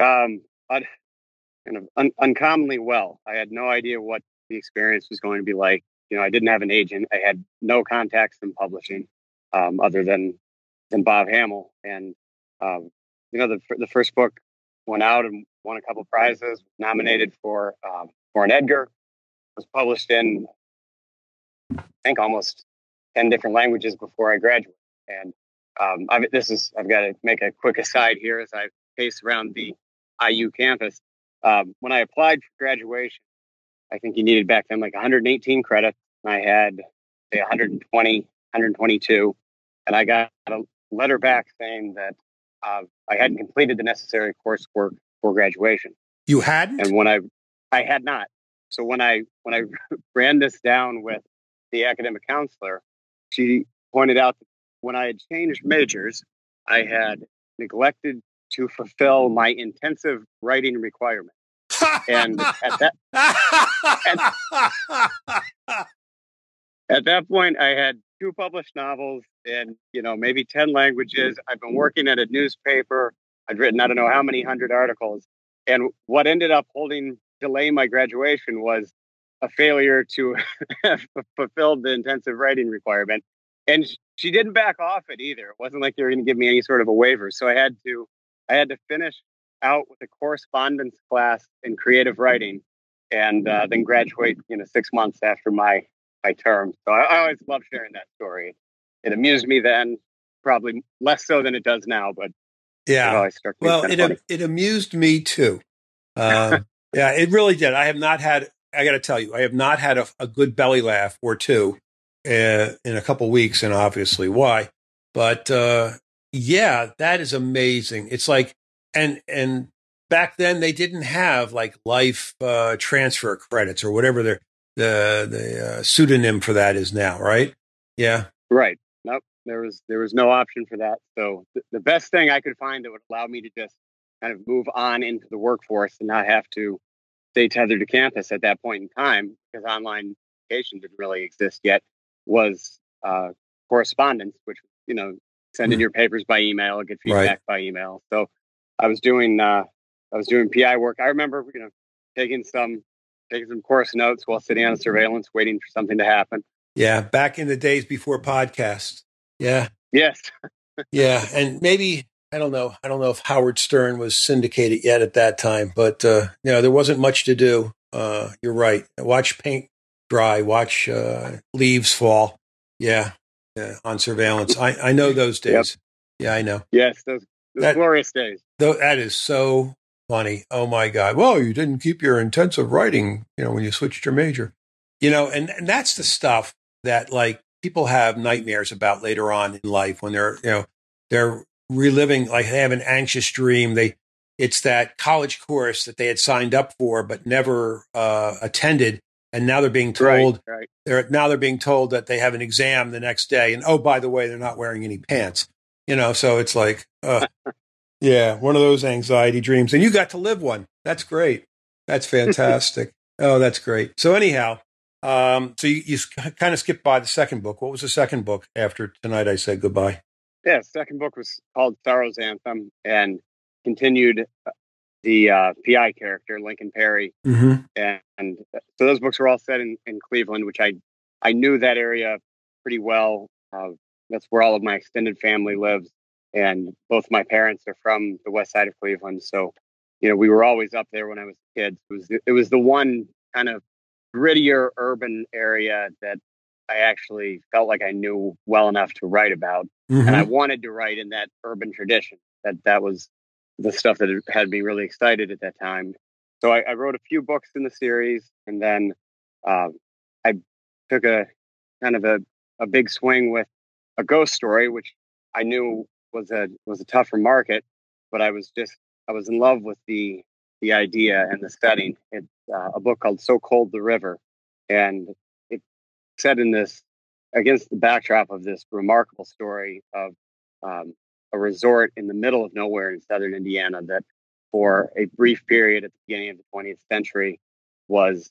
Um, kind of un- uncommonly well. I had no idea what the experience was going to be like. You know, I didn't have an agent. I had no contacts in publishing um, other than than Bob Hammel. And um, you know, the the first book went out and won a couple prizes, nominated for um, for an Edgar, was published in, I think, almost 10 different languages before I graduated. And um, I've, this is, I've got to make a quick aside here as I pace around the IU campus. Um, when I applied for graduation, I think you needed back then like 118 credits. And I had, say, 120, 122. And I got a letter back saying that uh, I hadn't completed the necessary coursework for graduation. You hadn't? And when I, I had not. So when I when I ran this down with the academic counselor, she pointed out that when I had changed majors, I had neglected to fulfill my intensive writing requirement. and at that at, at that point I had two published novels in, you know, maybe 10 languages. I've been working at a newspaper. I'd written I don't know how many hundred articles. And what ended up holding delay my graduation was a failure to fulfill the intensive writing requirement. And she didn't back off it either. It wasn't like they were going to give me any sort of a waiver. So I had to, I had to finish out with a correspondence class in creative writing, and uh, then graduate, you know, six months after my my term. So I, I always love sharing that story. It amused me then, probably less so than it does now, but yeah. It well, it it amused me too. Uh, yeah, it really did. I have not had. I got to tell you, I have not had a, a good belly laugh or two uh, in a couple weeks, and obviously why. But uh, yeah, that is amazing. It's like and and back then they didn't have like life uh, transfer credits or whatever the the the uh, pseudonym for that is now, right? Yeah, right. Nope, there was there was no option for that. So th- the best thing I could find that would allow me to just kind of move on into the workforce and not have to stay tethered to campus at that point in time because online education didn't really exist yet was uh, correspondence, which you know send in mm. your papers by email, get feedback right. by email. So I was doing uh, I was doing PI work. I remember you know taking some taking some course notes while sitting on surveillance, waiting for something to happen. Yeah, back in the days before podcasts. Yeah. Yes. yeah, and maybe I don't know. I don't know if Howard Stern was syndicated yet at that time, but uh, you know there wasn't much to do. Uh, you're right. Watch paint dry. Watch uh, leaves fall. Yeah, yeah, on surveillance. I, I know those days. Yep. Yeah, I know. Yes, those, those that, glorious days. Though that is so funny. Oh my God. Well, you didn't keep your intensive writing, you know, when you switched your major. You know, and, and that's the stuff that like people have nightmares about later on in life when they're, you know, they're reliving like they have an anxious dream. They it's that college course that they had signed up for but never uh, attended and now they're being told right, right. they're now they're being told that they have an exam the next day and oh by the way they're not wearing any pants you know? So it's like uh, yeah one of those anxiety dreams and you got to live one. That's great. That's fantastic. Oh that's great. So anyhow um, so you, you kind of skipped by the second book. What was the second book after tonight i said goodbye yeah second book was called sorrow's anthem and continued the uh, PI character, Lincoln Perry. Mm-hmm. And, and, so those books were all set in, in Cleveland, which I, I knew that area pretty well. Uh, that's where all of my extended family lives. And both my parents are from the west side of Cleveland. So, you know, we were always up there when I was a kid. It was, it was the one kind of grittier urban area that I actually felt like I knew well enough to write about. Mm-hmm. And I wanted to write in that urban tradition. That that was the stuff that had me really excited at that time. So I, I wrote a few books in the series, and then uh, I took a kind of a, a big swing with a ghost story, which I knew was a was a tougher market, but I was just I was in love with the the idea and the setting. It's uh, a book called "So Cold the River," and set in this against the backdrop of this remarkable story of um, a resort in the middle of nowhere in southern Indiana that, for a brief period at the beginning of the 20th century, was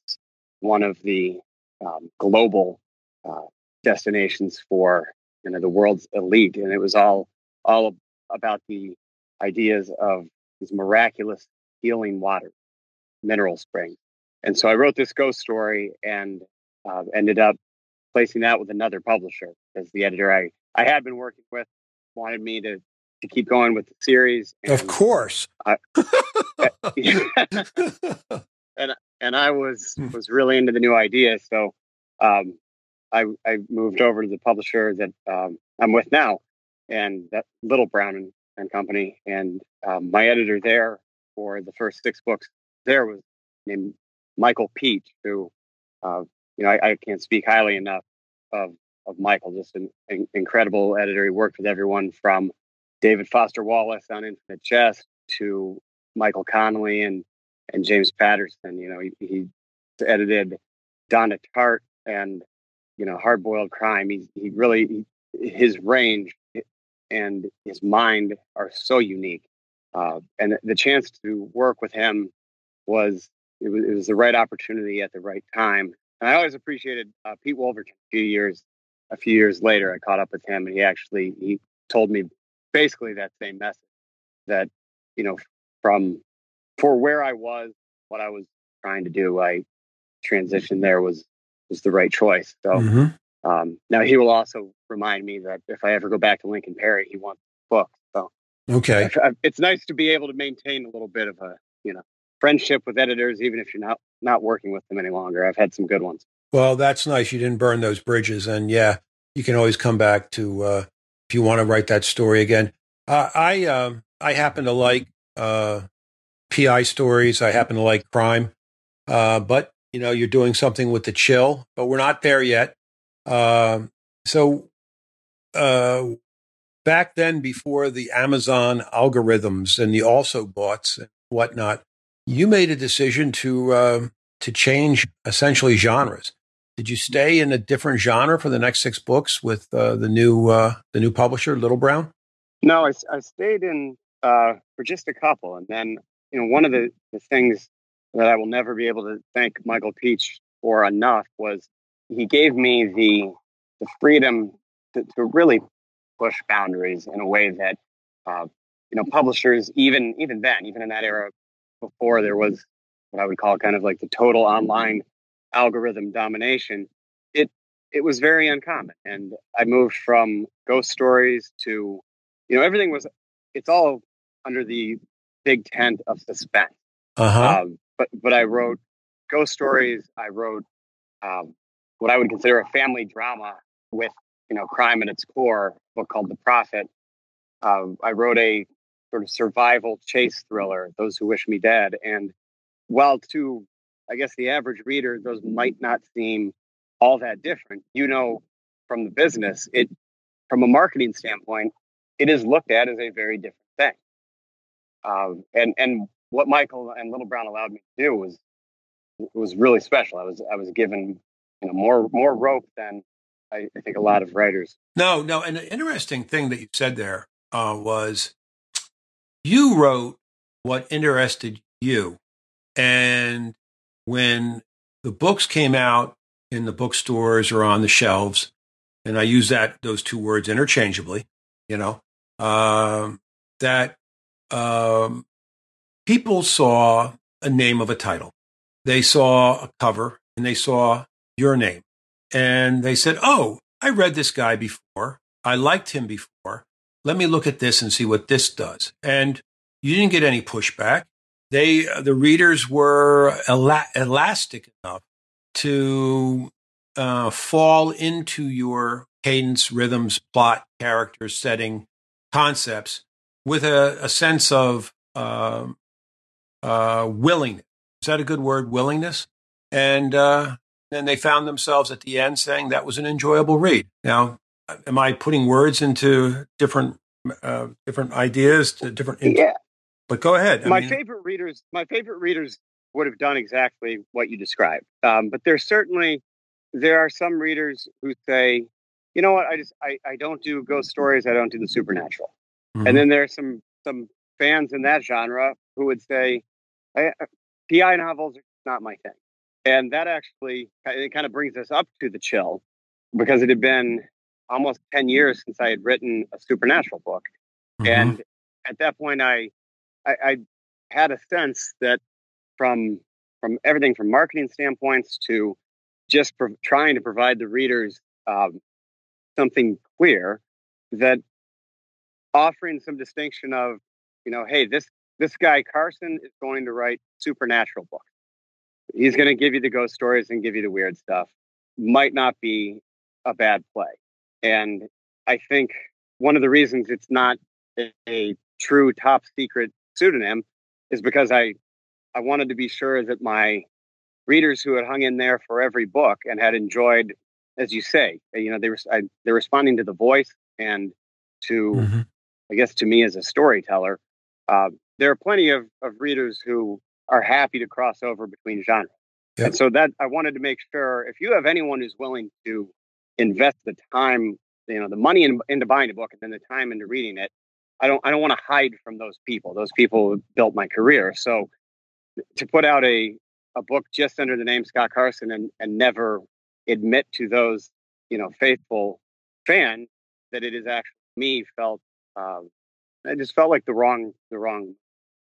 one of the um, global uh, destinations for you know the world's elite, and it was all all about the ideas of these miraculous healing water, mineral springs. And so I wrote this ghost story and uh, ended up placing that with another publisher as the editor I, I had been working with wanted me to to keep going with the series. And, of course. I, and and I was hmm. was really into the new idea, so um, I I moved over to the publisher that um, I'm with now, and that Little Brown and, and Company, and um, my editor there for the first six books there was named Michael Pietsch, who uh, you know I, I can't speak highly enough of of Michael, just an, an, incredible editor. He worked with everyone from David Foster Wallace on Infinite Jest to Michael Connelly and and James Patterson. You know, he, he edited Donna Tartt and you know Hard Boiled Crime. He he really he, his range and his mind are so unique. Uh, and the chance to work with him was it, was it was the right opportunity at the right time. And I always appreciated uh, Pete Wolverton. A few years a few years later, I caught up with him, and he actually he told me basically that same message that you know from for where I was, what I was trying to do, I transition there was was the right choice. So mm-hmm. um, now he will also remind me that if I ever go back to Lincoln Perry, he wants the book. So Okay. It's nice to be able to maintain a little bit of a, you know, friendship with editors, even if you're not not working with them any longer. I've had some good ones. Well, that's nice. You didn't burn those bridges, and yeah, you can always come back to uh, if you want to write that story again. Uh, I um, I happen to like uh, PI stories. I happen to like crime, uh, but you know, you're doing something with the chill, but we're not there yet. Um, so, uh, back then, before the Amazon algorithms and the also bots and whatnot, you made a decision to uh, to change essentially genres. Did you stay in a different genre for the next six books with uh, the new uh, the new publisher, Little Brown? No, I, I stayed in uh, for just a couple, and then you know one of the, the things that I will never be able to thank Michael Pietsch for enough was he gave me the the freedom to, to really push boundaries in a way that uh, you know publishers even even then even in that era before there was what I would call kind of like the total online algorithm domination it it was very uncommon and I moved from ghost stories to you know everything was it's all under the big tent of suspense uh-huh. Um, but but I wrote ghost stories. I wrote um, what I would consider a family drama with you know crime at its core. book called The Prophet. Uh, I wrote a sort of survival chase thriller, Those Who Wish Me Dead. And while to I guess the average reader, those might not seem all that different. You know, from the business, it from a marketing standpoint, it is looked at as a very different thing. Um, and and what Michael and Little Brown allowed me to do was was really special. I was I was given you know more more rope than I, I think a lot of writers. No, no, and the interesting thing that you said there uh, was you wrote what interested you, and when the books came out in the bookstores or on the shelves, and I use that those two words interchangeably, you know, um, that um, people saw a name of a title. They saw a cover and they saw your name. And they said, Oh, I read this guy before. I liked him before. Let me look at this and see what this does. And you didn't get any pushback. They, the readers were ela- elastic enough to uh, fall into your cadence, rhythms, plot, characters, setting, concepts with a, a sense of um, uh, willingness. Is that a good word? Willingness. And uh, then they found themselves at the end saying that was an enjoyable read. Now, am I putting words into different uh, different ideas to different? yeah. But go ahead. I my mean, favorite readers, my favorite readers would have done exactly what you described. Um, but there's certainly there are some readers who say, you know what, I just I, I don't do ghost stories. I don't do the supernatural. Mm-hmm. And then there's some some fans in that genre who would say, I, PI novels are not my thing. And that actually it kind of brings us up to the chill because it had been almost 10 years since I had written a supernatural book. Mm-hmm. And at that point, I, I, I had a sense that from from everything from marketing standpoints to just pro- trying to provide the readers um, something clear that offering some distinction of you know hey this this guy Carson is going to write supernatural books. He's going to give you the ghost stories and give you the weird stuff. Might not be a bad play. And I think one of the reasons it's not a, a true top secret pseudonym is because I I wanted to be sure that my readers who had hung in there for every book and had enjoyed, as you say, you know, they were I, they're responding to the voice and to, mm-hmm. I guess, to me as a storyteller. Uh, there are plenty of, of readers who are happy to cross over between genres. Yep. And so that I wanted to make sure if you have anyone who's willing to invest the time, you know, the money in, into buying a book and then the time into reading it, I don't I don't want to hide from those people. Those people built my career. So to put out a a book just under the name Scott Carson and, and never admit to those, you know, faithful fans that it is actually me felt um, I just felt like the wrong the wrong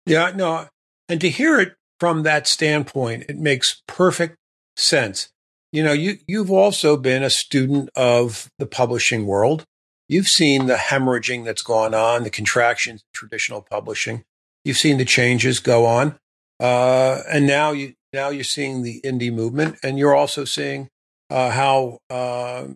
yeah, no. And to hear it from that standpoint, it makes perfect sense. You know, you, you've also been a student of the publishing world. you've seen the hemorrhaging that's gone on, the contractions in traditional publishing. You've seen the changes go on, uh, and now you now you're seeing the indie movement, and you're also seeing uh, how uh,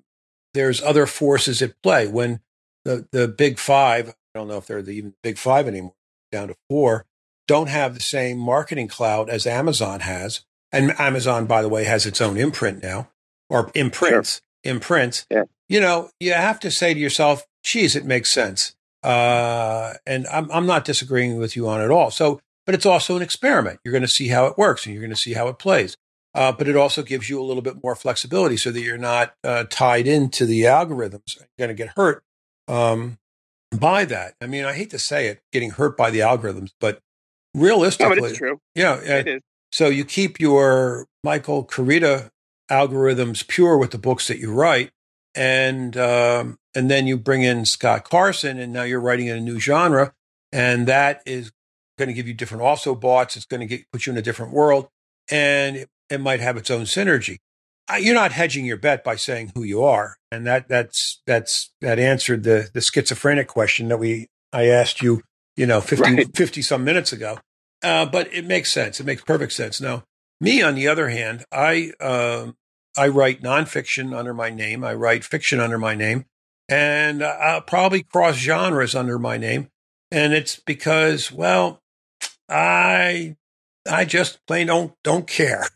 there's other forces at play. When the the big five, I don't know if they're the, even the big five anymore, down to four, don't have the same marketing cloud as Amazon has. And Amazon, by the way, has its own imprint now, or imprints, sure. imprints. Yeah. You know, you have to say to yourself, geez, it makes sense. Uh, and I'm, I'm not disagreeing with you on it all. So, but it's also an experiment. You're going to see how it works and you're going to see how it plays. Uh, but it also gives you a little bit more flexibility so that you're not uh, tied into the algorithms. You're going to get hurt um, by that. I mean, I hate to say it, getting hurt by the algorithms, but realistically, no, it's true. Yeah, it is. So you keep your Michael Koryta algorithms pure with the books that you write, and um, and then you bring in Scott Carson, and now you're writing in a new genre, and that is going to give you different also bots. It's going to get, put you in a different world, and it, it might have its own synergy. You're not hedging your bet by saying who you are, and that that's that's that answered the the schizophrenic question that we I asked you, you know, 50, right. 50 some minutes ago. Uh, but it makes sense. It makes perfect sense. Now, me on the other hand, I uh, I write nonfiction under my name. I write fiction under my name, and I'll probably cross genres under my name. And it's because, well, I I just plain don't don't care.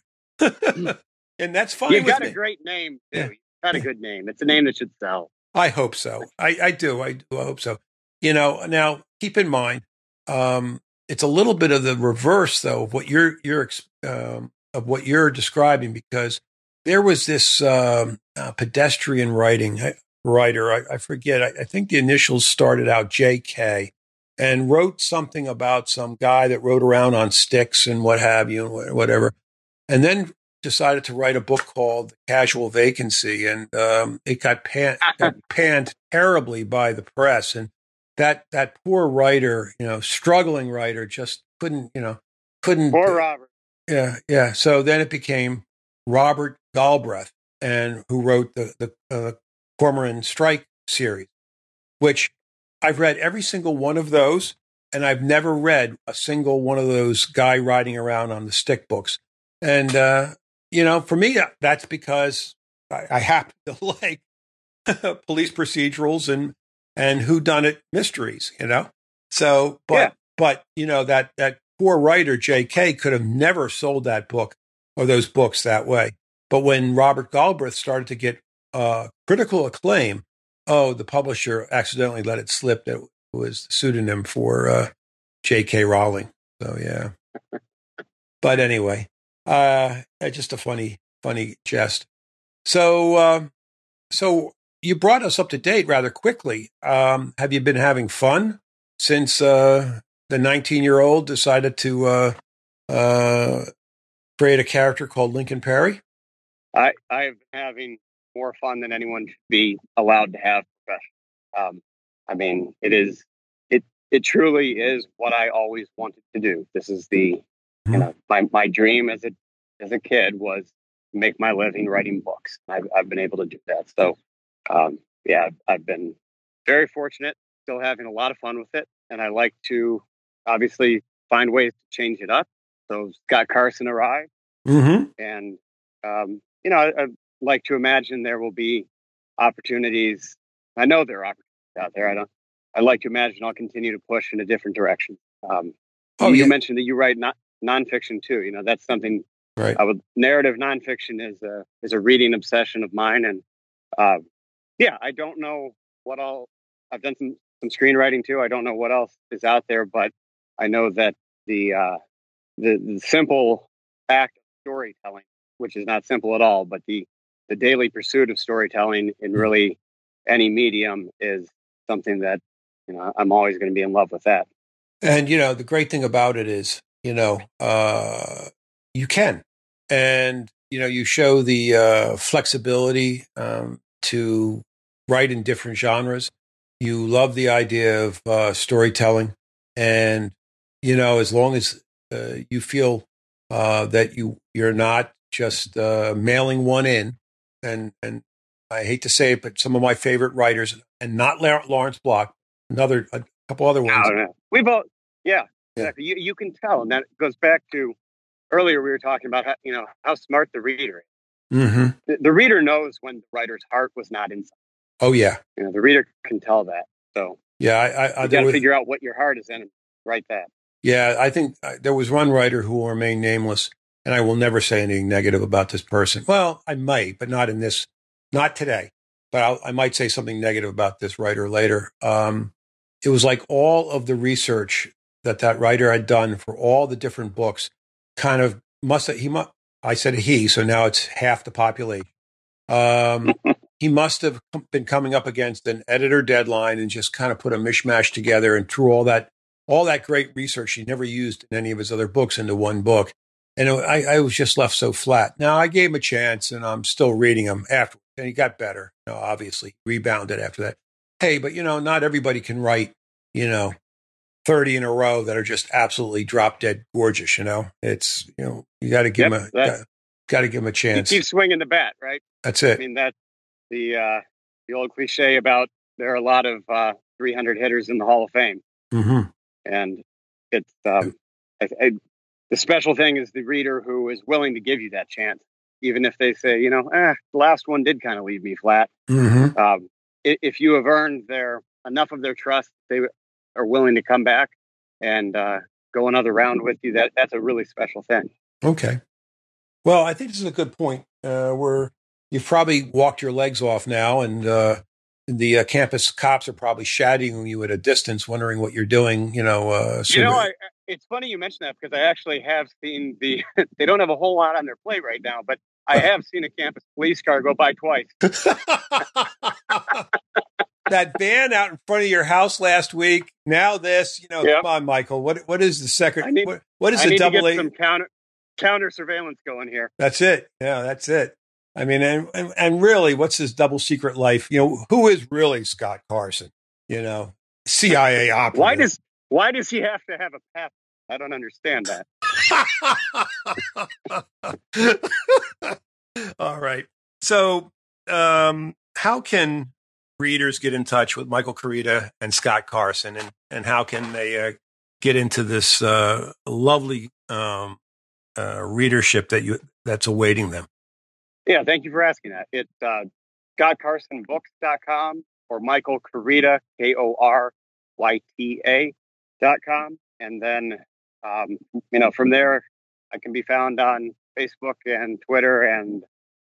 Hmm and that's fine. You got me. a great name too. Yeah. You got a good name. It's a name that should sell. I hope so. I, I do. I do. I hope so. You know. Now, keep in mind, um, it's a little bit of the reverse, though, of what you're you're um, of what you're describing, because there was this um, uh, pedestrian writing writer. I, I forget. I, I think the initials started out J.K. and wrote something about some guy that rode around on sticks and what have you, and whatever. And then decided to write a book called Casual Vacancy, and um, it got pan- panned terribly by the press. And that that poor writer, you know, struggling writer, just couldn't, you know, couldn't. Poor Robert. Yeah, yeah. So then it became Robert Galbraith, and who wrote the the uh, Cormoran Strike series, which I've read every single one of those, and I've never read a single one of those guy riding around on the stick books. And uh, you know, for me, that's because I, I happen to like police procedurals and and who done it mysteries, you know. So, but yeah. but you know that that poor writer J.K. could have never sold that book or those books that way. But when Robert Galbraith started to get uh, critical acclaim, oh, the publisher accidentally let it slip that it was the pseudonym for uh, J.K. Rowling. So yeah. but anyway, uh, just a funny, funny jest. So, uh, so you brought us up to date rather quickly. Um, have you been having fun since uh, the 19 year old decided to uh, uh, create a character called Lincoln Perry? I, I've been having more fun than anyone should be allowed to have Um, I mean, it is it it truly is what I always wanted to do. This is the you mm-hmm. know, my, my dream as a as a kid was make my living writing books. I've, I've been able to do that. So, um, yeah, I've been very fortunate, still having a lot of fun with it. And I like to obviously find ways to change it up. So Scott Carson arrived. Mm-hmm. And, um, you know, I, I like to imagine there will be opportunities. I know there are opportunities out there. I don't, I like to imagine I'll continue to push in a different direction. Um, oh, you yeah. mentioned that you write not nonfiction too. You know, that's something right. I would narrative nonfiction is a is a reading obsession of mine, and uh, yeah, I don't know what all I've done some some screenwriting too. I don't know what else is out there, but I know that the uh, the, the simple act of storytelling, which is not simple at all, but the the daily pursuit of storytelling in mm-hmm. really any medium is something that you know I'm always going to be in love with that. And you know, the great thing about it is, you know, uh, you can, and you know, you show the uh, flexibility um, to write in different genres. You love the idea of uh, storytelling, and you know, as long as uh, you feel uh, that you you're not just uh, mailing one in, and and I hate to say it, but some of my favorite writers and not Lawrence Block. Another a couple other ones. No, We both, yeah, yeah. exactly. You, you can tell, and that goes back to earlier. We were talking about how you know how smart the reader is. Mm-hmm. The, the, reader knows when the writer's heart was not inside. Oh yeah, you know the reader can tell that. So yeah, I, I, you got to figure out what your heart is in and write that. Yeah, I think uh, there was one writer who will remain nameless, and I will never say anything negative about this person. Well, I might, but not in this, not today. But I'll, i might say something negative about this writer later. Um, it was like all of the research that that writer had done for all the different books, kind of must have, he must. I said he, so now it's half the population. Um, he must have been coming up against an editor deadline and just kind of put a mishmash together and threw all that all that great research he never used in any of his other books into one book. And I, I was just left so flat. Now I gave him a chance and I'm still reading him after, and he got better. You know, obviously rebounded after that. Hey, but you know, not everybody can write, you know, 30 in a row that are just absolutely drop dead gorgeous. You know, it's, you know, you got to give yep, him a, got to give him a chance. keep swinging the bat, right? That's it. I mean, that's the, uh, the old cliche about there are a lot of uh, 300 hitters in the Hall of Fame. Mm-hmm and it's um, I, I, the special thing is the reader who is willing to give you that chance, even if they say, you know, eh, the last one did kind of leave me flat. Mm-hmm. Um, if you have earned their enough of their trust, they are willing to come back and uh, go another round with you. That that's a really special thing. Okay. Well, I think this is a good point. Uh, where you've probably walked your legs off now, and uh, the uh, campus cops are probably shadowing you at a distance, wondering what you're doing. You know, uh, you know, I, it's funny you mentioned that because I actually have seen the. they don't have a whole lot on their plate right now, but I have seen a campus police car go by twice. that van out in front of your house last week. Now this, you know, yep. come on, Michael. What what is the second? Need, what, what is I the double A? Some counter counter surveillance going here. That's it. Yeah, that's it. I mean, and, and, and really, what's his double secret life? You know, who is really Scott Carson? You know, CIA operative. Why does why does he have to have a path? I don't understand that. All right. So, um, how can readers get in touch with Michael Koryta and Scott Carson, and and how can they uh, get into this uh, lovely um, uh, readership that you that's awaiting them? Yeah, thank you for asking that. It's uh, ScottCarsonBooks.com or Michael Koryta, K O R Y T A.com. And then, um, you know, from there, I can be found on Facebook and Twitter and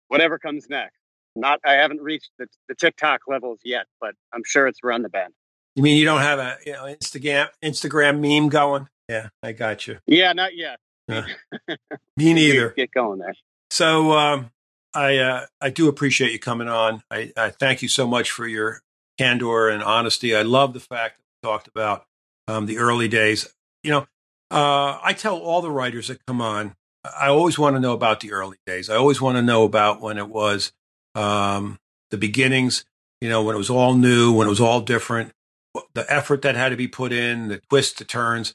whatever comes next. Not, I haven't reached the, the TikTok levels yet, but I'm sure it's around the bend. You mean you don't have a you know, Instagram Instagram meme going? Yeah, I got you. Yeah, not yet. Uh, me neither. Get going there. So, um, I uh, I do appreciate you coming on. I, I, thank you so much for your candor and honesty. I love the fact that we talked about um, the early days. You know, uh, I tell all the writers that come on, I always want to know about the early days. I always want to know about when it was um, the beginnings. You know, when it was all new, when it was all different, the effort that had to be put in, the twists, the turns,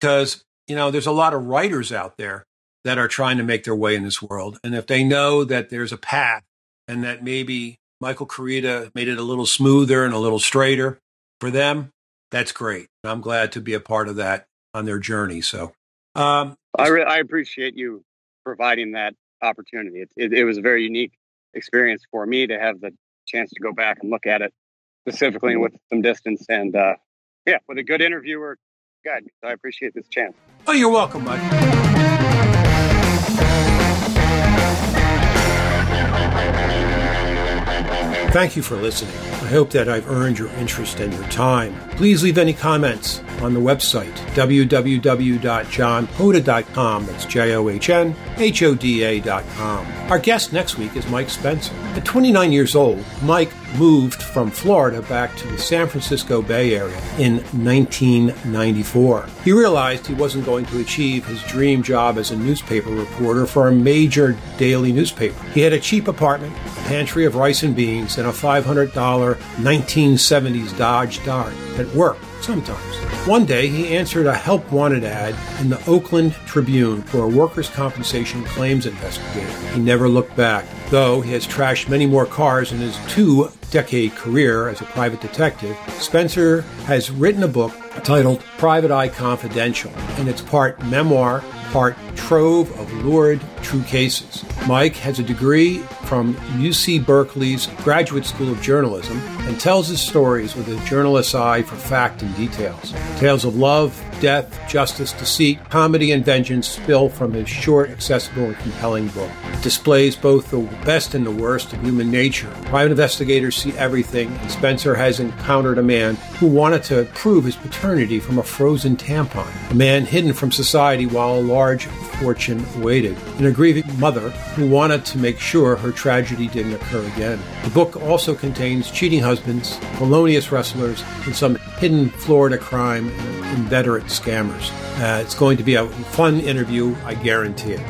because you know, there's a lot of writers out there that are trying to make their way in this world. And if they know that there's a path and that maybe Michael Koryta made it a little smoother and a little straighter for them, that's great. I'm glad to be a part of that on their journey. So, um, I, re- I appreciate you providing that opportunity. It, it, it, was a very unique experience for me to have the chance to go back and look at it specifically with some distance and, uh, yeah, with a good interviewer guide. So I appreciate this chance. Oh, you're welcome, Mike. Thank you for listening. I hope that I've earned your interest and your time. Please leave any comments on the website, www.johnhoda.com. That's J O H N H O D A.com. Our guest next week is Mike Spencer. At 29 years old, Mike moved from Florida back to the San Francisco Bay Area in 1994. He realized he wasn't going to achieve his dream job as a newspaper reporter for a major daily newspaper. He had a cheap apartment, a pantry of rice and beans, and a $500 1970s Dodge Dart that worked Sometimes. One day, he answered a help wanted ad in the Oakland Tribune for a workers' compensation claims investigator. He never looked back, though he has trashed many more cars in his two decade career as a private detective. Spencer has written a book titled Private Eye Confidential, and it's part memoir, part trove of lurid true cases. Mike has a degree from UC Berkeley's Graduate School of Journalism and tells his stories with a journalist's eye for fact and details. Tales of love, death, justice, deceit, comedy, and vengeance spill from his short, accessible, and compelling book. It displays both the best and the worst of human nature. Private investigators see everything, and Spencer has encountered a man who wanted to prove his paternity from a frozen tampon, a man hidden from society while a large fortune waited, and a grieving mother who wanted to make sure her tragedy didn't occur again. The book also contains cheating husbands, felonious wrestlers, and some hidden Florida crime and inveterate scammers. Uh, it's going to be a fun interview, I guarantee it.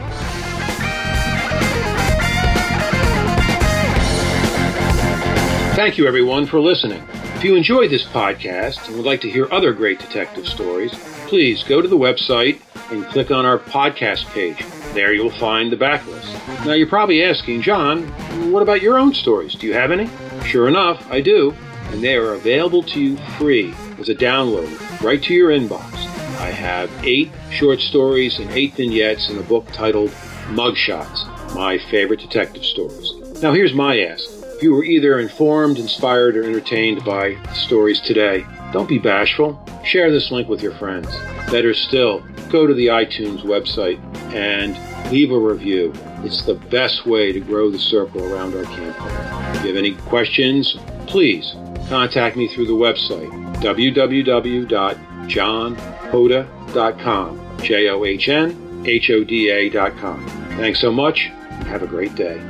Thank you, everyone, for listening. If you enjoyed this podcast and would like to hear other great detective stories, please go to the website and click on our podcast page. There you'll find the backlist. Now, you're probably asking, John, what about your own stories? Do you have any? Sure enough, I do, and they are available to you free as a download right to your inbox. I have eight short stories and eight vignettes in a book titled Mugshots, my favorite detective stories. Now, here's my ask. If you were either informed, inspired, or entertained by the stories today, don't be bashful. Share this link with your friends. Better still, go to the iTunes website and leave a review. It's the best way to grow the circle around our campaign. If you have any questions, please contact me through the website www.johnhoda.com. J O H N H O D A.com. Thanks so much and have a great day.